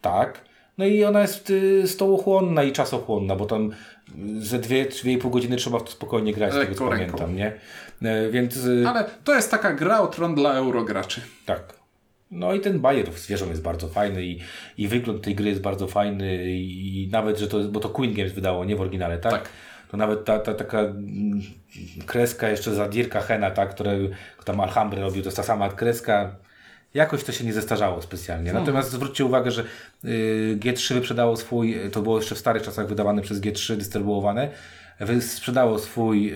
Tak. No i ona jest y, stołochłonna i czasochłonna, bo tam y, ze dwie, dwie i pół godziny trzeba w to spokojnie grać, z tego co Lekko pamiętam, nie? E, Więc y, Ale to jest taka gra o tron dla eurograczy. tak. No i ten bajer zwierząt jest bardzo fajny i, i wygląd tej gry jest bardzo fajny i, nawet, że to, bo to Queen Games wydało, nie w oryginale, tak? Tak. To nawet ta, ta taka mm, kreska jeszcze za Dirka Hena, tak, które tam Alhambry robił, to jest ta sama kreska. Jakoś to się nie zestarzało specjalnie. Natomiast zwróćcie uwagę, że y, G3 wyprzedało swój, to było jeszcze w starych czasach wydawane przez G3, dystrybuowane, sprzedało swój,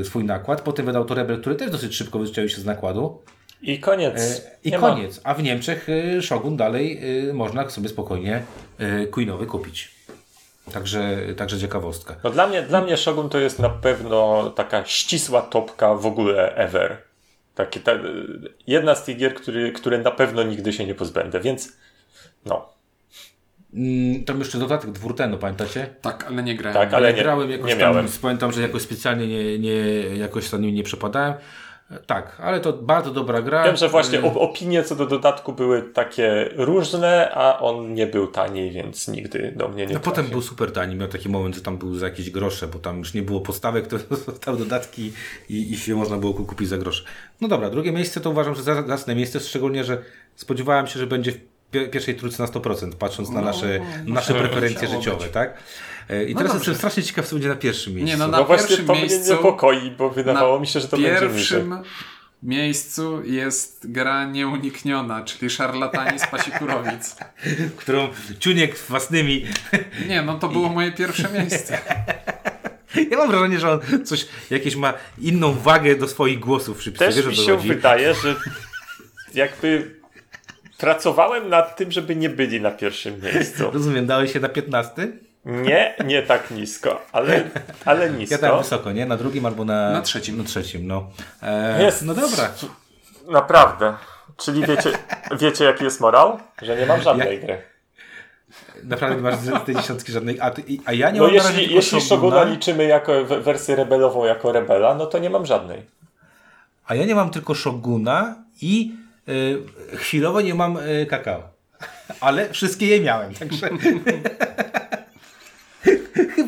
y, swój nakład, potem wydał to Rebel, który też dosyć szybko wystrzelił się z nakładu. I koniec. E, I Nie ma. koniec. A w Niemczech y, Shogun dalej y, można sobie spokojnie y, Queenowy kupić. Także, także ciekawostka. No dla mnie, dla mnie Shogun to jest na pewno taka ścisła topka w ogóle ever. Takie, ta, jedna z tych gier, który, które na pewno nigdy się nie pozbędę, więc no. Mm, Tam jeszcze dodatek dwurtenu, pamiętacie? Tak, ale nie grałem. Tak, ale nie, grałem jakoś nie tam, miałem. Pamiętam, że jakoś specjalnie nie, nie, jakoś za nim nie przepadałem. Tak, ale to bardzo dobra gra. Wiem, że właśnie Y, op- opinie co do dodatku były takie różne, a on nie był tani, więc nigdy do mnie nie No potem trafił. był super tani, miał taki moment, że tam był za jakieś grosze, bo tam już nie było postawek, to *laughs* zostały dodatki i, i się można było kupić za grosze. No dobra, drugie miejsce to uważam, że za- zacne miejsce, szczególnie, że spodziewałem się, że będzie w pi- pierwszej trójce na 100%, patrząc na nasze, nasze preferencje życiowe, być. tak? E, I teraz dobrze. jestem strasznie ciekaw, co będzie na pierwszym miejscu. Nie, no No na właśnie pierwszym to mnie miejscu... niepokoi, bo wydawało mi się, że to będzie niżej. pierwszym miejscu jest gra nieunikniona, czyli Szarlatani z Pasikurowic. *laughs* którą Ciuniek własnymi... Nie, no to było *laughs* moje pierwsze miejsce. Ja mam wrażenie, że on coś, jakieś ma inną wagę do swoich głosów w przypisach. Też mi się chodzi? wydaje, *laughs* że jakby pracowałem nad tym, żeby nie byli na pierwszym miejscu. Rozumiem, dałeś się na 15? Nie, nie tak nisko, ale, ale Ja nisko. tam wysoko, nie? Na drugim albo na... Na trzecim. Na trzecim, no. E, Jest. No dobra. Naprawdę. Czyli wiecie, wiecie jaki jest morał? Że nie mam żadnej Jak- gry. Naprawdę nie masz z tej dziesiątki żadnej. A, ty, a ja nie No mam jeśli, jeśli Shoguna, liczymy jako w- wersję rebelową jako rebela, no to nie mam żadnej. A ja nie mam tylko Shoguna i y, chwilowo nie mam y, kakao. Ale wszystkie je miałem, także...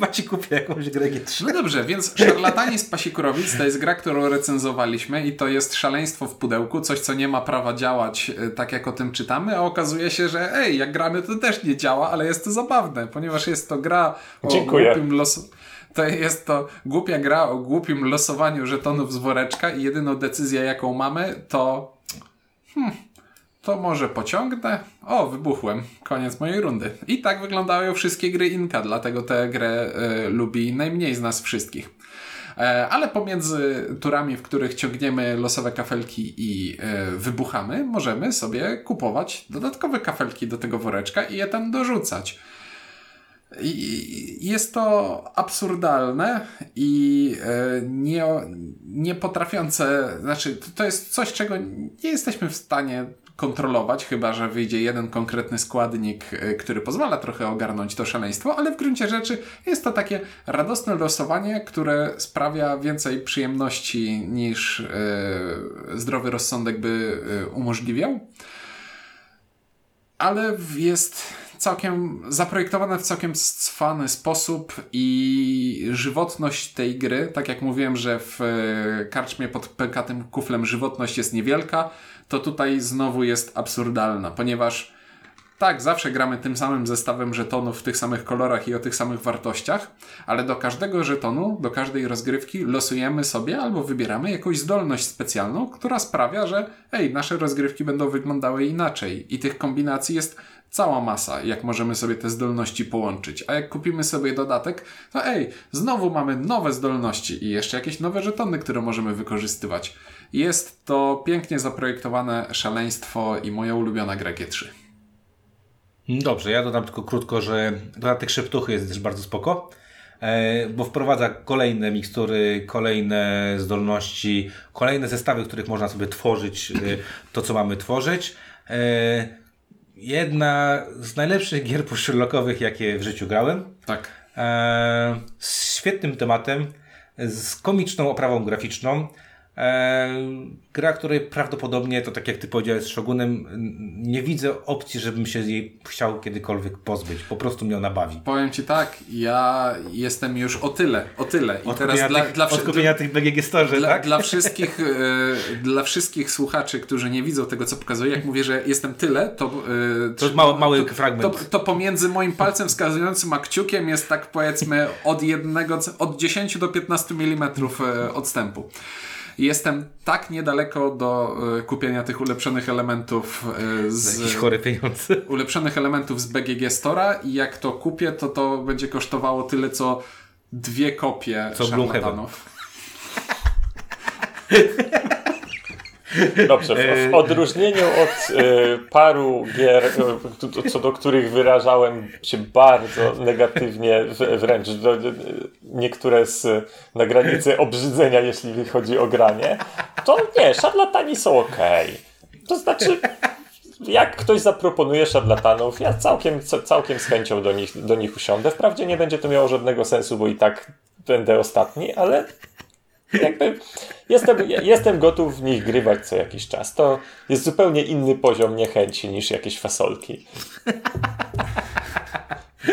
chyba, ci kupię jakąś grę G3. No dobrze, więc Szarlatani z Pasikurowic to jest gra, którą recenzowaliśmy i to jest szaleństwo w pudełku, coś co nie ma prawa działać e, tak jak o tym czytamy, a okazuje się, że ej, jak gramy to też nie działa, ale jest to zabawne, ponieważ jest to gra o Dziękuję. głupim losu... To jest to głupia gra o głupim losowaniu żetonów z woreczka i jedyną decyzję jaką mamy to... Hmm, to może pociągnę? O, wybuchłem. Koniec mojej rundy. I tak wyglądają wszystkie gry Inka, dlatego tę grę e, lubi najmniej z nas wszystkich. E, ale pomiędzy turami, w których ciągniemy losowe kafelki i e, wybuchamy, możemy sobie kupować dodatkowe kafelki do tego woreczka i je tam dorzucać. I jest to absurdalne i e, nie, nie potrafiące, znaczy to jest coś, czego nie jesteśmy w stanie kontrolować, chyba że wyjdzie jeden konkretny składnik, e, który pozwala trochę ogarnąć to szaleństwo, ale w gruncie rzeczy jest to takie radosne losowanie, które sprawia więcej przyjemności niż e, zdrowy rozsądek by e, umożliwiał. Ale jest całkiem zaprojektowane w całkiem cwany sposób i żywotność tej gry, tak jak mówiłem, że w karczmie pod pękatym kuflem żywotność jest niewielka, to tutaj znowu jest absurdalna, ponieważ tak, zawsze gramy tym samym zestawem żetonów w tych samych kolorach i o tych samych wartościach, ale do każdego żetonu, do każdej rozgrywki losujemy sobie albo wybieramy jakąś zdolność specjalną, która sprawia, że ej, nasze rozgrywki będą wyglądały inaczej. I tych kombinacji jest cała masa, jak możemy sobie te zdolności połączyć. A jak kupimy sobie dodatek, to ej, znowu mamy nowe zdolności i jeszcze jakieś nowe żetony, które możemy wykorzystywać. Jest to pięknie zaprojektowane szaleństwo i moja ulubiona gra G3. Dobrze, ja dodam tylko krótko, że dodatek szeptuchy jest też bardzo spoko, e, bo wprowadza kolejne mikstury, kolejne zdolności, kolejne zestawy, w których można sobie tworzyć e, to, co mamy tworzyć. E, Jedna z najlepszych gier Sherlockowych, jakie w życiu grałem. Tak. Z świetnym tematem, z komiczną oprawą graficzną. E, gra, której prawdopodobnie, to tak jak ty powiedziałeś z Shogunem, nie widzę opcji, żebym się jej chciał kiedykolwiek pozbyć. Po prostu mnie ona bawi. Powiem Ci tak, ja jestem już o tyle, o tyle. I Od teraz dla, tych, dla, kupienia tych BGG dla, tak? dla, wszystkich, e, dla wszystkich słuchaczy, którzy nie widzą tego, co pokazuję, jak mówię, że jestem tyle, to... e, To jest mały, mały to, fragment. to, to pomiędzy moim palcem wskazującym a kciukiem jest tak powiedzmy od jednego, od 10 do 15 mm odstępu. Jestem tak niedaleko do e, kupienia tych ulepszonych elementów e, z chore pieniądze. *laughs* ulepszonych elementów z BGG Store'a i jak to kupię, to to będzie kosztowało tyle, co dwie kopie Co szarlatanów. *laughs* Dobrze, w, w odróżnieniu od y, paru gier, y, co do których wyrażałem się bardzo negatywnie, wręcz niektóre z, na granicy obrzydzenia, jeśli chodzi o granie, to nie, szarlatani są ok. To znaczy, jak ktoś zaproponuje szarlatanów, ja całkiem, ca- całkiem z chęcią do nich, do nich usiądę. Wprawdzie nie będzie to miało żadnego sensu, bo i tak będę ostatni, ale jakby jestem, jestem gotów w nich grywać co jakiś czas. To jest zupełnie inny poziom niechęci niż jakieś fasolki.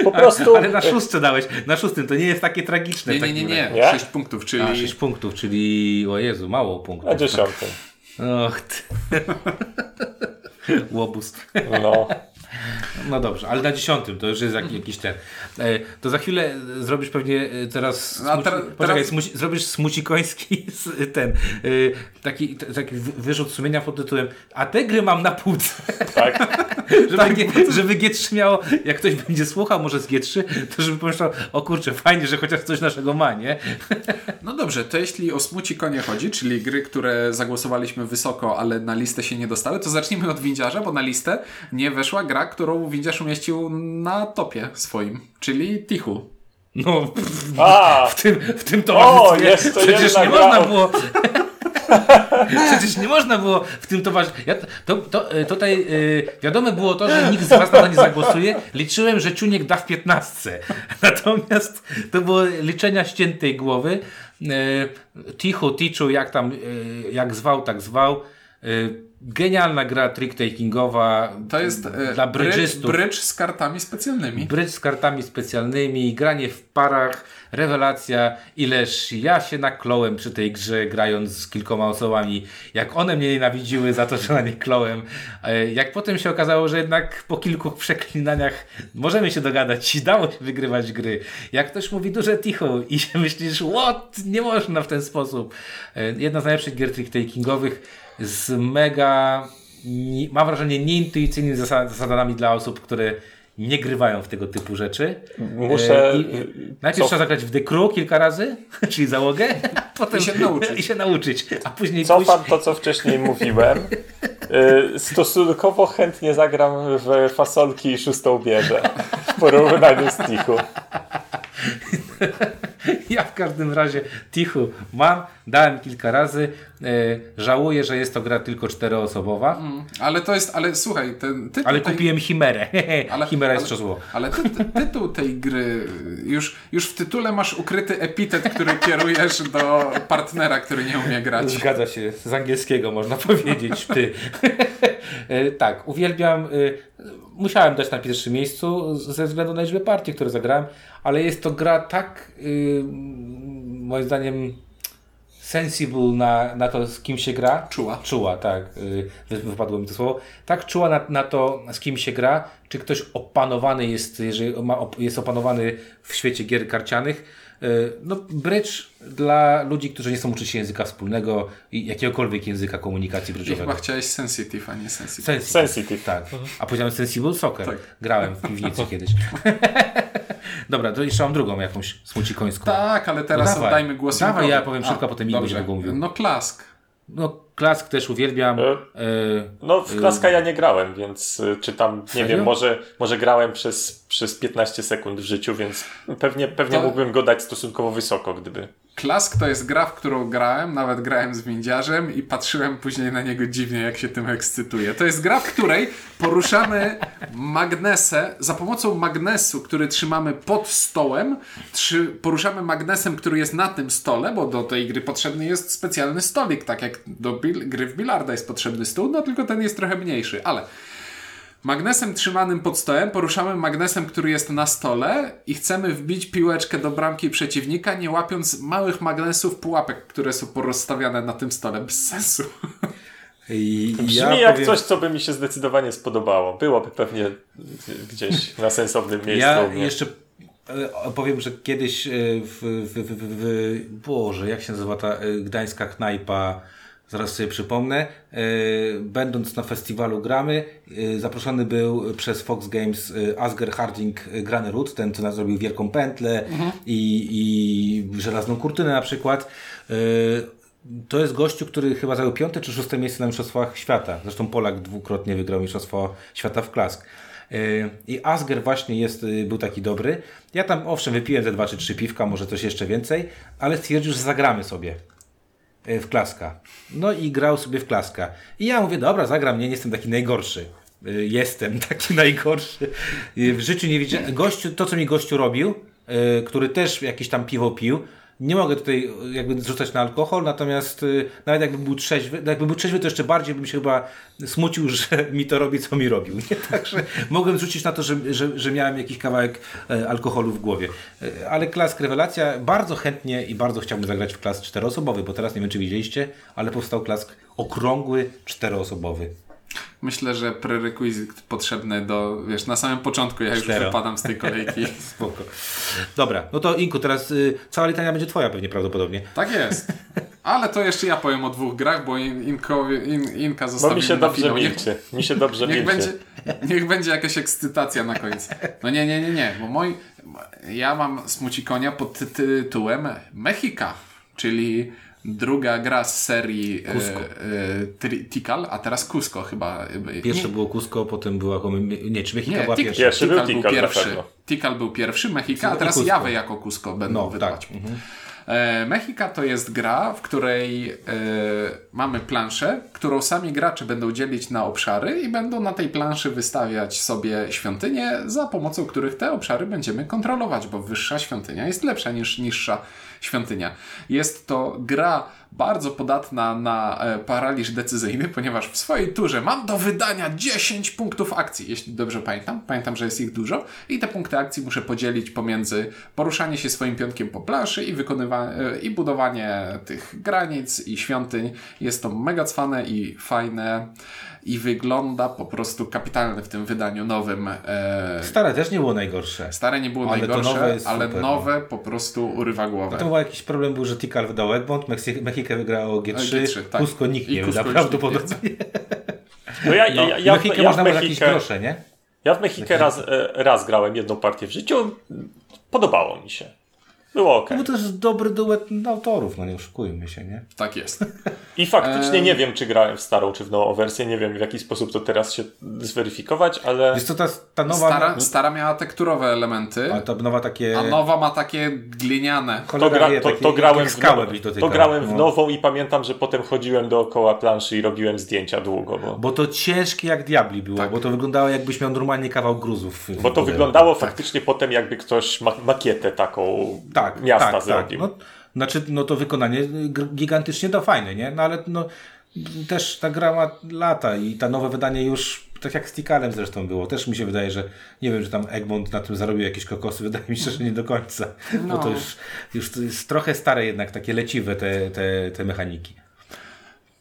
Po prostu. Ale na szóstce dałeś. Na szóstym to nie jest takie tragiczne. Nie, nie, nie, nie. Nie? 6 punktów, czyli A, 6 punktów, czyli o Jezu, mało punktów. Na dziesiątym. Och, ty. *laughs* Łobuz. No. No dobrze, ale na dziesiątym to już jest jak, jakiś ten. E, to za chwilę zrobisz pewnie e, teraz. A Smuci, teraz- poczekaj, teraz- smuci, zrobisz smucikoński *laughs* ten. E, taki, t- taki wy- wyrzut sumienia pod tytułem A te gry mam na półce. *laughs* Tak. *laughs* żeby, G, żeby G3 miało, jak ktoś będzie słuchał może z G3, to żeby pomyślał, o kurczę, fajnie, że chociaż coś naszego ma, nie? No dobrze, to jeśli o smuci konie chodzi, czyli gry, które zagłosowaliśmy wysoko, ale na listę się nie dostały, to zacznijmy od Windziarza, bo na listę nie weszła gra, którą Windziarz umieścił na topie swoim, czyli Tichu. No, pff, A! w tym, w tym towarzystwie jest to przecież nie gra można o- było... *laughs* Przecież nie można było w tym towarzystwie. Ja, to, to, e, tutaj e, wiadome było to, że nikt z Was na to nie zagłosuje. Liczyłem, że Ciuniek da w 15. *laughs* Natomiast to było liczenia ściętej głowy. E, Tichu, Ticzu, jak tam, e, jak zwał, tak zwał. E, genialna gra trick-takingowa To jest e, dla brydż, brydżystów. brydż z kartami specjalnymi. Brydż z kartami specjalnymi, granie w parach, rewelacja, ileż ja się nakląłem przy tej grze, grając z kilkoma osobami, jak one mnie nienawidziły za to, że na nie klołem, E, jak potem się okazało, że jednak po kilku *laughs* przeklinaniach możemy się dogadać i dało się wygrywać gry. Jak ktoś mówi duże ticho i się *laughs* myślisz, what, nie można w ten sposób. E, Jedna z najlepszych gier trick-takingowych z mega, mam wrażenie, nieintuicyjnymi zasad- zasadami dla osób, które nie grywają w tego typu rzeczy. Muszę- E, i- najpierw co- trzeba zagrać w The Crew kilka razy, *laughs* czyli załogę, a potem I się *laughs* nauczyć. i się nauczyć, a później. Cofam to, co wcześniej *laughs* mówiłem. Y, Stosunkowo chętnie zagram w fasolki i szóstą bieżę w porównaniu z Tichu. *laughs* Ja w każdym razie Tichu mam, dałem kilka razy. E, żałuję, że jest to gra tylko czteroosobowa, Ale to jest, ale słuchaj, ten tytuł ale tej, kupiłem Chimerę. *laughs* Chimera jest ale, czosło. ale ty, ty, tytuł tej gry, już, już w tytule masz ukryty epitet, który kierujesz do partnera, który nie umie grać. Zgadza się, z angielskiego można powiedzieć, ty. *laughs* E, tak, uwielbiam, e, musiałem dać na pierwszym miejscu ze względu na liczbę partii, które zagrałem, ale jest to gra tak, y, moim zdaniem, sensible na, na to, z kim się gra. Czuła. Czuła, tak, y, wy- wypadło mi to słowo. Tak czuła na, na to, z kim się gra, czy ktoś opanowany jest, jeżeli ma, jest opanowany w świecie gier karcianych. Y, No, bridge dla ludzi, którzy nie chcą uczyć się języka wspólnego i jakiegokolwiek języka komunikacji I chyba bridge'owego. chciałeś sensitive, a nie sensitive. Sensitive. Sensitive. Tak. A powiedziałem Sensible Soccer. Tak. Grałem w piwnicy *laughs* kiedyś. *laughs* Dobra, to jeszcze mam drugą jakąś smucikońską. Tak, ale teraz No dawaj. oddajmy głos Dawaj, ja powiem szybko, a potem Ingo będzie długo mówił. No klask. No, klask też uwielbiam. E, E, No, w Klaska ja nie grałem, więc czy tam, nie wiem, może, może grałem przez, przez 15 sekund w życiu, więc pewnie, pewnie To- mógłbym go dać stosunkowo wysoko, gdyby. Klask to jest gra, w którą grałem, nawet grałem z windziarzem i patrzyłem później na niego dziwnie, jak się tym ekscytuje. To jest gra, w której poruszamy magnesę, za pomocą magnesu, który trzymamy pod stołem, trzy, poruszamy magnesem, który jest na tym stole, bo do tej gry potrzebny jest specjalny stolik, tak jak do bil- gry w bilarda jest potrzebny stół, no tylko ten jest trochę mniejszy, ale Magnesem trzymanym pod stołem poruszamy magnesem, który jest na stole i chcemy wbić piłeczkę do bramki przeciwnika, nie łapiąc małych magnesów pułapek, które są porozstawiane na tym stole. Bez sensu. i, Brzmi ja jak powiem, coś, co by mi się zdecydowanie spodobało. Byłoby pewnie gdzieś na sensownym miejscu. Ja jeszcze e, powiem, że kiedyś e, w, w, w, w, w Boże, jak się nazywa ta e, gdańska knajpa, zaraz sobie przypomnę, e, będąc na festiwalu gramy, e, zaproszony był przez Fox Games e, Asger Harding Granerud, ten co nas zrobił Wielką Pętlę i, i Żelazną Kurtynę na przykład. To jest gościu, który chyba zajął piąte czy szóste miejsce na Mistrzostwach Świata. Zresztą Polak dwukrotnie wygrał Mistrzostwo Świata w Klask. I Asger właśnie jest, był taki dobry. Ja tam owszem wypiłem te dwa czy trzy piwka, może coś jeszcze więcej, ale stwierdził, że zagramy sobie w klaska. No i grał sobie w klaska. I ja mówię, dobra, zagram, nie, nie jestem taki najgorszy. Yy, Jestem *laughs* taki najgorszy. Yy, W życiu nie widziałem. Gościu, to co mi gościu robił, który też jakieś tam piwo pił, nie mogę tutaj yy, jakby zrzucać na alkohol, natomiast yy, nawet jakbym był trzeźwy, no jakbym był trzeźwy, to jeszcze bardziej bym się chyba smucił, *laughs* że mi to robi, co mi robił. Nie? *laughs* Także mogłem rzucić na to, że, że, że miałem jakiś kawałek e, alkoholu w głowie. E, Ale klask rewelacja, bardzo chętnie i bardzo chciałbym zagrać w klas czteroosobowy, bo teraz nie wiem, czy widzieliście, ale powstał klask okrągły, czteroosobowy. Myślę, że prerequizyt potrzebny do, wiesz, na samym początku, ja już Cztero. wypadam z tej kolejki. *laughs* Spoko. Dobra, no to Inku, teraz y, cała litania będzie twoja pewnie prawdopodobnie. Tak jest. Ale to jeszcze ja powiem o dwóch grach, bo in, Inkowi, in, Inka Bo zostawimy mi się na dobrze milczy. Mi się dobrze niech, milczy. będzie, niech będzie jakaś ekscytacja na końcu. No nie, nie, nie, nie, bo mój, ja mam smucikonia pod ty- tytułem Mechika, czyli druga gra z serii e, Cusco. e, Tri- Tikal, a teraz Cusco chyba. e, Pierwsze nie, było Cusco, potem była... Nie, czy Mechika nie, była pierwsza? Pierwszy Tikal był Tikal pierwszy. Tikal był pierwszy, Mechika, a teraz. Jawy jako Cusco będą No, wydawać. tak. Mhm. E, Mechika to jest gra, w której e, mamy planszę, którą sami gracze będą dzielić na obszary i będą na tej planszy wystawiać sobie świątynie, za pomocą których te obszary będziemy kontrolować, bo wyższa świątynia jest lepsza niż niższa świątynia. Jest to gra bardzo podatna na e, paraliż decyzyjny, *laughs* ponieważ w swojej turze mam do wydania 10 punktów akcji, jeśli dobrze pamiętam. Pamiętam, że jest ich dużo i te punkty akcji muszę podzielić pomiędzy poruszanie się swoim pionkiem po planszy i wykonywanie i budowanie tych granic i świątyń. Jest to mega cwane i fajne i wygląda po prostu kapitalnie w tym wydaniu nowym. E, Stare też nie było najgorsze. Stare nie było Ale najgorsze, nowe ale super, no. nowe po prostu urywa głowę. To był jakiś problem był, że Tikal wydał Egmont, Meksyk, Mexico wygrało G3, G3, tak. Cusco nikt I nie Cusco wyda już nikt nie prawdopodobnie. No ja, No, ja, ja, Mexico ja, w można było jakieś grosze, nie? ja w Mexikę raz, e, raz grałem jedną partię w życiu. Podobało mi się. Było ok. No bo to jest dobry duet autorów, no nie oszukujmy się, nie? Tak jest. I faktycznie nie wiem, czy grałem w starą, czy w nową wersję. Nie wiem, w jaki sposób to teraz się zweryfikować, ale. Wiesz co, ta, ta nowa... Stara, stara miała tekturowe elementy, A ta nowa takie... a nowa ma takie gliniane. To, gra, to, to grałem, w, no, to grałem w No. nową i pamiętam, że potem chodziłem dookoła planszy i robiłem zdjęcia długo, bo, Bo to ciężkie jak diabli było, Tak. bo to wyglądało jakbyś miał normalnie kawał gruzów. bo to wyglądało faktycznie potem, jakby ktoś ma, makietę taką tak, miasta tak, zrobił. Tak. No, znaczy, no to wykonanie gigantycznie da fajne, nie? No ale no, też ta gra ma lata i ta nowe wydanie już, tak jak z Tikalem zresztą było, też mi się wydaje, że nie wiem, że tam Egmont na tym zarobił jakieś kokosy, *laughs* wydaje mi się, że nie do końca. Bo to No. już, już to jest trochę stare jednak, takie leciwe te, te, te mechaniki.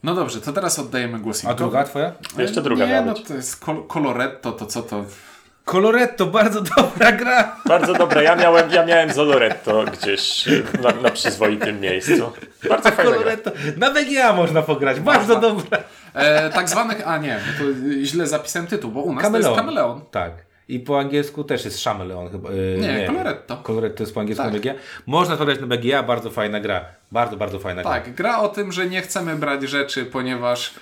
No dobrze, to teraz oddajemy głos A druga twoja? Jeszcze druga Nie, no to jest kol- Coloretto, to co to... Coloretto, bardzo dobra gra! Bardzo dobre. Ja miałem, ja miałem Zoloretto gdzieś na, na przyzwoitym miejscu. Bardzo fajne. gra. Coloretto, na BGA można pograć, bardzo dobra. E, tak zwanych, a nie, to źle zapisałem tytuł, bo u nas to Kameleon. jest kameleon. Tak. I po angielsku też jest Chameleon chyba. Yy, Nie, Coloretto. Coloretto jest po angielsku Tak. na BGA. Można to grać na BGA, bardzo fajna gra. Bardzo, bardzo fajna gra. Tak, gra o tym, że nie chcemy brać rzeczy, ponieważ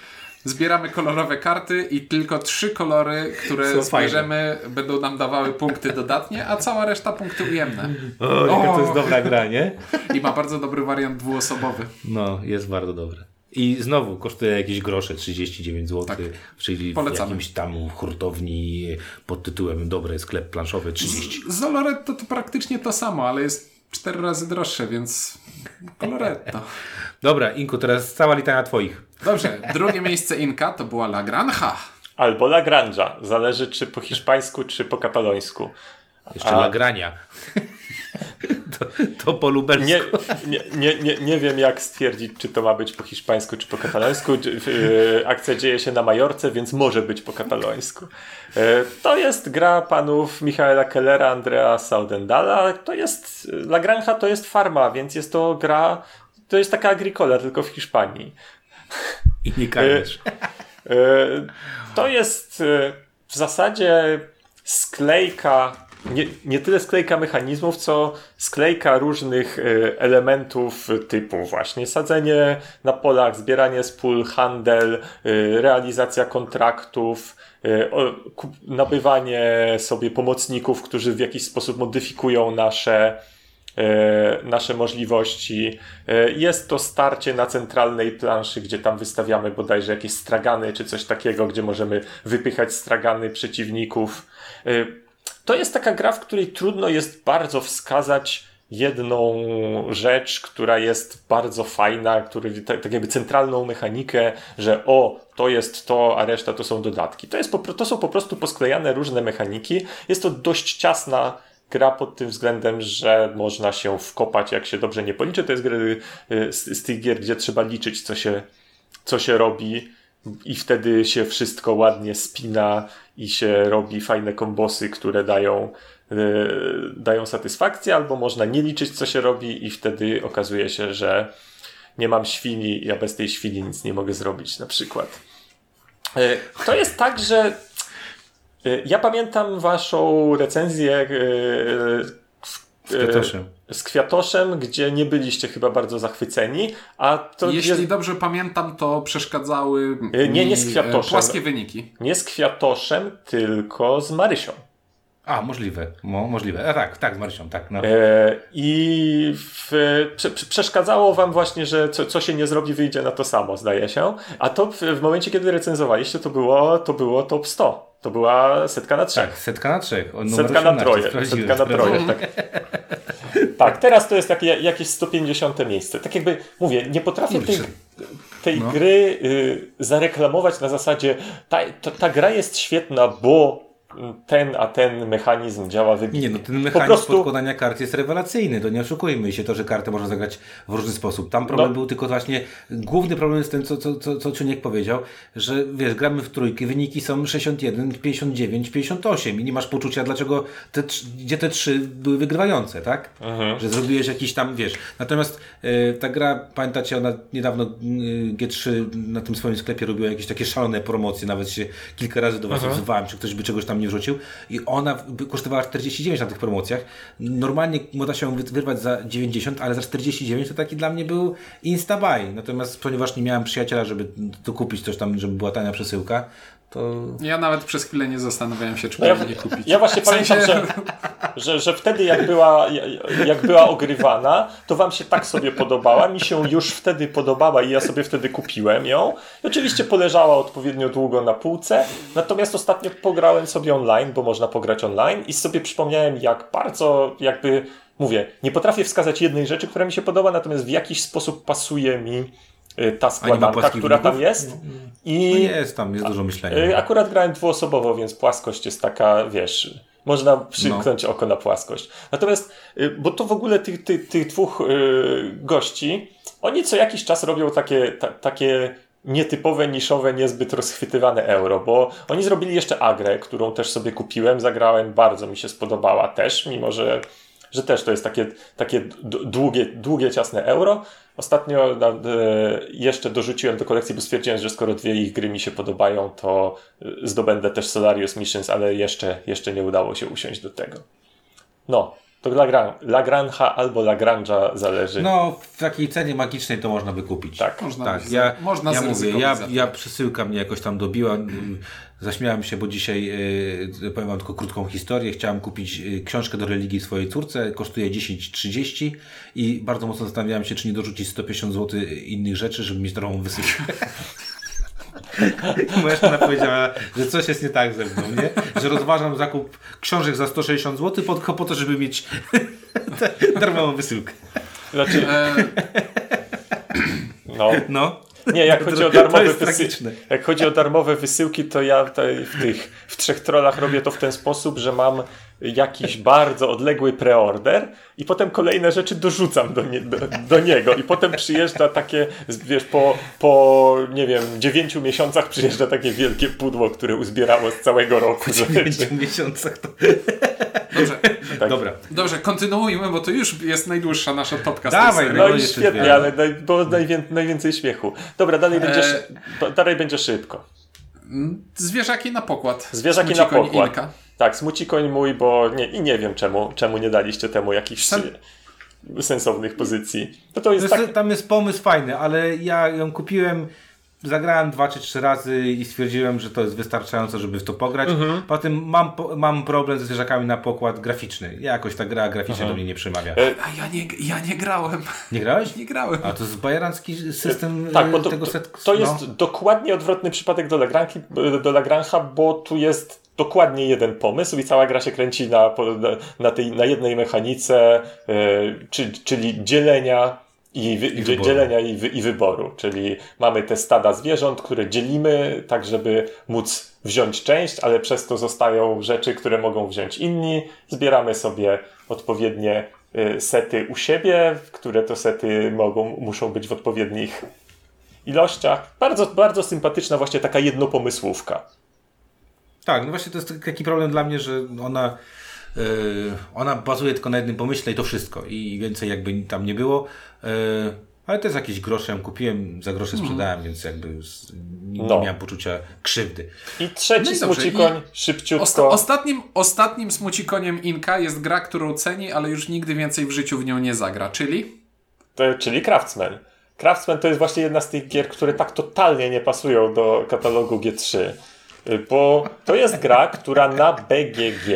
zbieramy kolorowe karty i tylko trzy kolory, które Są zbierzemy, będą nam dawały punkty dodatnie, a cała reszta punkty ujemne. O, jaka to O. jest dobra gra, nie? I ma bardzo dobry wariant dwuosobowy. No, jest bardzo dobre. I znowu kosztuje jakieś grosze, 39 zł, Tak. czyli w Polecamy. jakimś tam hurtowni pod tytułem Dobry sklep planszowy 30. Z Zoloretto to praktycznie to samo, ale jest cztery razy droższe, więc Coloretto. *laughs* Dobra, Inku, teraz cała litania twoich. Dobrze, drugie miejsce Inka to była La Granja. Albo La Granja. Zależy czy po hiszpańsku, czy po katalońsku. Jeszcze A. Lagrania. to, to po lubelsku. Nie, nie, nie, nie, nie wiem jak stwierdzić, czy to ma być po hiszpańsku, czy po katalońsku. Yy, Akcja dzieje się na Majorce, więc może być po katalońsku. Yy, To jest gra panów Michaela Kellera, Andrea Saudendala. To jest, La Granja to jest farma, więc jest to gra, to jest taka agricola, tylko w Hiszpanii. I nie karmisz. E, To jest e, w zasadzie sklejka, nie, nie tyle sklejka mechanizmów, co sklejka różnych e, elementów typu właśnie sadzenie na polach, zbieranie z pól, handel, e, realizacja kontraktów, e, nabywanie sobie pomocników, którzy w jakiś sposób modyfikują nasze e, nasze możliwości. E, Jest to starcie na centralnej planszy, gdzie tam wystawiamy bodajże jakieś stragany czy coś takiego, gdzie możemy wypychać stragany przeciwników. E, To jest taka gra, w której trudno jest bardzo wskazać jedną rzecz, która jest bardzo fajna, który tak, tak jakby centralną mechanikę, że o, to jest to, a reszta to są dodatki. To, jest to są po prostu posklejane różne mechaniki. Jest to dość ciasna gra pod tym względem, że można się wkopać, jak się dobrze nie policzy. To jest gra y, z, z tych gier, gdzie trzeba liczyć, co się, co się robi i wtedy się wszystko ładnie spina i się robi fajne kombosy, które dają, y, dają satysfakcję, albo można nie liczyć, co się robi i wtedy okazuje się, że nie mam świni, ja bez tej świni nic nie mogę zrobić, na przykład. Y, To jest tak, że ja pamiętam waszą recenzję y, Z Kwiatoszem. z Kwiatoszem, gdzie nie byliście chyba bardzo zachwyceni, a to Jeśli jest dobrze pamiętam, to przeszkadzały nie, mi, nie z Kwiatoszem. płaskie wyniki. nie z Kwiatoszem, tylko z Marysią. A, możliwe. Mo, możliwe. A tak, tak, z Marysią, tak. No. E, I w, prze- przeszkadzało wam właśnie, że co, co się nie zrobi, wyjdzie na to samo, zdaje się. A to w, w momencie, kiedy recenzowaliście, to było, to było top 100. To była setka na trzech. Tak, setka na trzech. O, Setka na 18, troje. Setka na troje, *laughs* tak. Tak, teraz to jest takie, jakieś 150 miejsce. Tak jakby, mówię, nie potrafię tej, tej No. gry y, zareklamować na zasadzie ta, ta, ta gra jest świetna, bo ten, a ten mechanizm działa wybitnie. Nie, no ten mechanizm prostu, podkładania kart jest rewelacyjny, to nie oszukujmy się, to, że kartę można zagrać w różny sposób. Tam problem No. był tylko właśnie, główny problem jest ten, co, co, co, co Czuniek powiedział, że wiesz, gramy w trójkę, wyniki są 61, 59, 58 i nie masz poczucia, dlaczego te, gdzie te trzy były wygrywające, tak? Mhm. Że zrobiłeś jakiś tam, wiesz. Natomiast e, ta gra, pamiętacie, ona niedawno e, G3 na tym swoim sklepie robiła jakieś takie szalone promocje, nawet się kilka razy do Was Mhm. odzywałem, czy ktoś by czegoś tam nie wrzucił i ona kosztowała 49 na tych promocjach. Normalnie można się wyrwać za 90, ale za 49 to taki dla mnie był instabuy. Natomiast ponieważ nie miałem przyjaciela, żeby to kupić coś tam, żeby była tania przesyłka, to Ja nawet przez chwilę nie zastanawiałem się, czy No ja, powinien nie kupić. ja właśnie W sensie- pamiętam, że, że, że wtedy jak była, jak była ogrywana, to wam się tak sobie podobała, mi się już wtedy podobała i ja sobie wtedy kupiłem ją. I oczywiście poleżała odpowiednio długo na półce, natomiast ostatnio pograłem sobie online, bo można pograć online i sobie przypomniałem jak bardzo jakby, mówię, nie potrafię wskazać jednej rzeczy, która mi się podoba, natomiast w jakiś sposób pasuje mi ta składanka, która tam jest. I no jest tam, jest dużo myślenia. Y, Akurat grałem dwuosobowo, więc płaskość jest taka, wiesz, można przymknąć oko na płaskość. Natomiast, y, bo to w ogóle tych, tych, tych dwóch y, gości, oni co jakiś czas robią takie, ta, takie nietypowe, niszowe, niezbyt rozchwytywane euro, bo oni zrobili jeszcze Agrę, którą też sobie kupiłem, zagrałem, bardzo mi się spodobała też, mimo że, że też to jest takie, takie długie, długie, ciasne euro. Ostatnio e, jeszcze dorzuciłem do kolekcji, bo stwierdziłem, że skoro dwie ich gry mi się podobają, to e, zdobędę też Solarius Missions, ale jeszcze, jeszcze nie udało się usiąść do tego. No, to Lagran- Lagrange albo Lagrange'a zależy. No, w takiej cenie magicznej to można by kupić. Tak. Można tak. Ja, można ja mówię, ja, ja przesyłka mnie jakoś tam dobiła. Zaśmiałem się, bo dzisiaj, yy, powiem wam tylko krótką historię. Chciałem kupić yy, książkę do religii swojej córce. Kosztuje 10,30 i bardzo mocno zastanawiałem się, czy nie dorzucić 150 zł innych rzeczy, żeby mieć darmową wysyłkę. *laughs* Moja żona powiedziała, że coś jest nie tak ze mną, nie? Że rozważam zakup książek za 160 zł po, tylko po to, żeby mieć *laughs* darmową wysyłkę. Znaczy, E, no. No. Nie, jak *laughs* chodzi o darmowe wysyłki, jak chodzi o darmowe wysyłki, to ja tutaj w tych w trzech trollach robię to w ten sposób, że mam jakiś bardzo odległy preorder i potem kolejne rzeczy dorzucam do, nie, do, do niego i potem przyjeżdża takie, wiesz, po, po nie wiem, dziewięciu miesiącach przyjeżdża takie wielkie pudło, które uzbierało z całego roku. W pięciu miesiącach to... dobrze, *laughs* Tak. Dobra. dobrze, kontynuujmy, bo to już jest najdłuższa nasza topka z Dawaj. No No, i świetnie, ale naj, bo najwię, najwięcej śmiechu. Dobra, dalej będzie, E. szy- dalej będzie szybko. Zwierzaki na pokład. Zwierzaki na pokład. Inka. Tak, smuci koń mój, bo nie, i nie wiem czemu, czemu nie daliście temu jakichś Sam- sensownych pozycji. No to jest Zresztą tak, Tam jest pomysł fajny, ale ja ją kupiłem, zagrałem dwa czy trzy razy i stwierdziłem, że to jest wystarczająco, żeby w to pograć. Mhm. Potem mam, mam problem ze zwierzakami na pokład graficzny. Jakoś ta gra graficznie do mnie nie przemawia. E, A ja nie, ja nie grałem. Nie grałeś? Nie grałem. A to jest bajeranski system tak, e, bo to, tego to, set... to no. jest dokładnie odwrotny przypadek do, Lagranki, do Lagrange'a, bo tu jest dokładnie jeden pomysł i cała gra się kręci na, na, tej, na jednej mechanice, e, czy, czyli dzielenia i, wyboru. dzielenia i, wy, i wyboru. Czyli mamy te stada zwierząt, które dzielimy tak, żeby móc wziąć część, ale przez to zostają rzeczy, które mogą wziąć inni. Zbieramy sobie odpowiednie y, sety u siebie, które to sety mogą, muszą być w odpowiednich ilościach. Bardzo, bardzo sympatyczna właśnie taka jednopomysłówka. Tak, no właśnie to jest taki problem dla mnie, że ona, yy, ona bazuje tylko na jednym pomyśle i to wszystko. I więcej jakby tam nie było. Yy, ale to jest jakieś grosze, ją kupiłem, za grosze sprzedałem, więc jakby z, nie, No. nie miałem poczucia krzywdy. I trzeci No smucikoń, szybciutko. Osta- ostatnim, ostatnim smucikoniem Inka jest gra, którą ceni, ale już nigdy więcej w życiu w nią nie zagra, czyli To, czyli Craftsman. Craftsman to jest właśnie jedna z tych gier, które tak totalnie nie pasują do katalogu G3. Bo to jest gra, która na BGG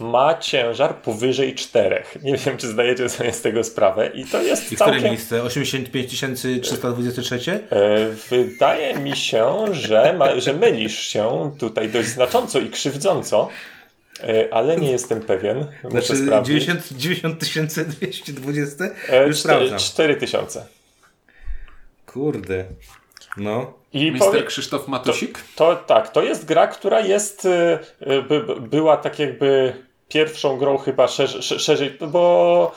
ma ciężar powyżej 4. Nie wiem, czy zdajecie sobie z tego sprawę. I to jest I które całkiem. miejsce? 85 323? E, Wydaje mi się, że, ma, że mylisz się tutaj dość znacząco i krzywdząco. E, ale nie jestem pewien. Muszę Znaczy sprawdzić. 90 90 220? E, Już czte- sprawdzam. 4000. Kurde. No. I Mister powie- Krzysztof Matusik? To tak, to jest gra, która jest, y, y, by, by- była tak jakby pierwszą grą chyba szerzej, szerzej bo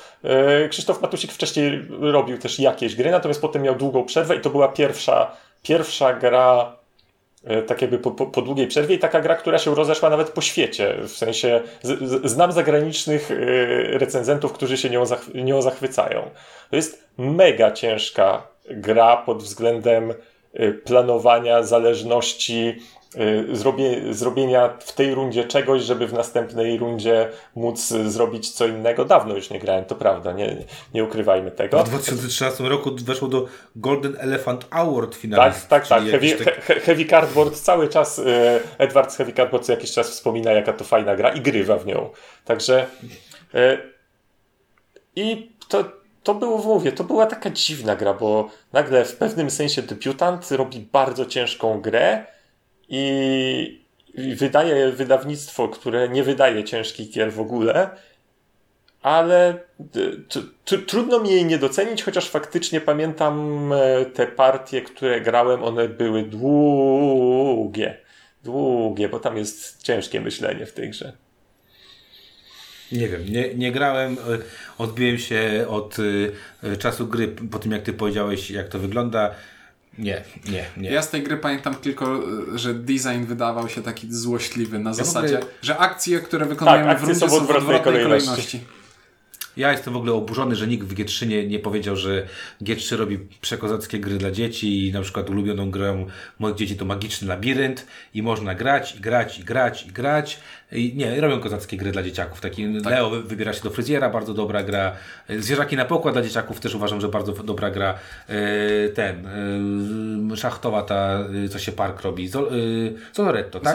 y, Krzysztof Matusik wcześniej robił też jakieś gry, natomiast potem miał długą przerwę i to była pierwsza, pierwsza gra tak jakby po, po, po długiej przerwie i taka gra, która się rozeszła nawet po świecie, w sensie z, z, znam zagranicznych recenzentów, którzy się nią, zach, nią zachwycają. To jest mega ciężka gra pod względem planowania, zależności, y, zrobie, zrobienia w tej rundzie czegoś, żeby w następnej rundzie móc y, zrobić co innego. Dawno już nie grałem, to prawda, nie, nie ukrywajmy tego. W 2013 roku weszło do Golden Elephant Award Tak, finalist. tak, tak. czyli Heavy, tak- he, heavy Cardboard cały czas, y, Edward z Heavy Cardboard co jakiś czas wspomina, jaka to fajna gra i grywa w nią. Także y, i to, to było, mówię, to była taka dziwna gra, bo nagle w pewnym sensie debiutant robi bardzo ciężką grę i, wydaje wydawnictwo, które nie wydaje ciężkich gier w ogóle, ale trudno mi jej nie docenić, chociaż faktycznie pamiętam e, te partie, które grałem, one były długie. Długie, bo tam jest ciężkie myślenie w tej grze. Nie wiem, nie, nie grałem, e, odbiłem się od e, czasu gry po tym, jak ty powiedziałeś, jak to wygląda. Nie, nie, nie. Ja z tej gry pamiętam tylko, że design wydawał się taki złośliwy na zasadzie, ogóle- że akcje, które wykonujemy Tak, w rundzie są w są w odwrotnej odwrotnej kolejności. kolejności. Ja jestem w ogóle oburzony, że nikt w G3 nie, nie powiedział, że G3 robi przekozackie gry dla dzieci i na przykład ulubioną grą moich dzieci to Magiczny Labirynt i można grać, i grać, i grać, i grać. I nie, robią kozackie gry dla dzieciaków. Taki Tak. Leo wy- wybiera się do fryzjera, bardzo dobra gra. Zwierzaki na pokład dla dzieciaków też uważam, że bardzo dobra gra. E, Ten, e, szachtowa ta, e, co się park robi. Zol, Zoloretto, tak?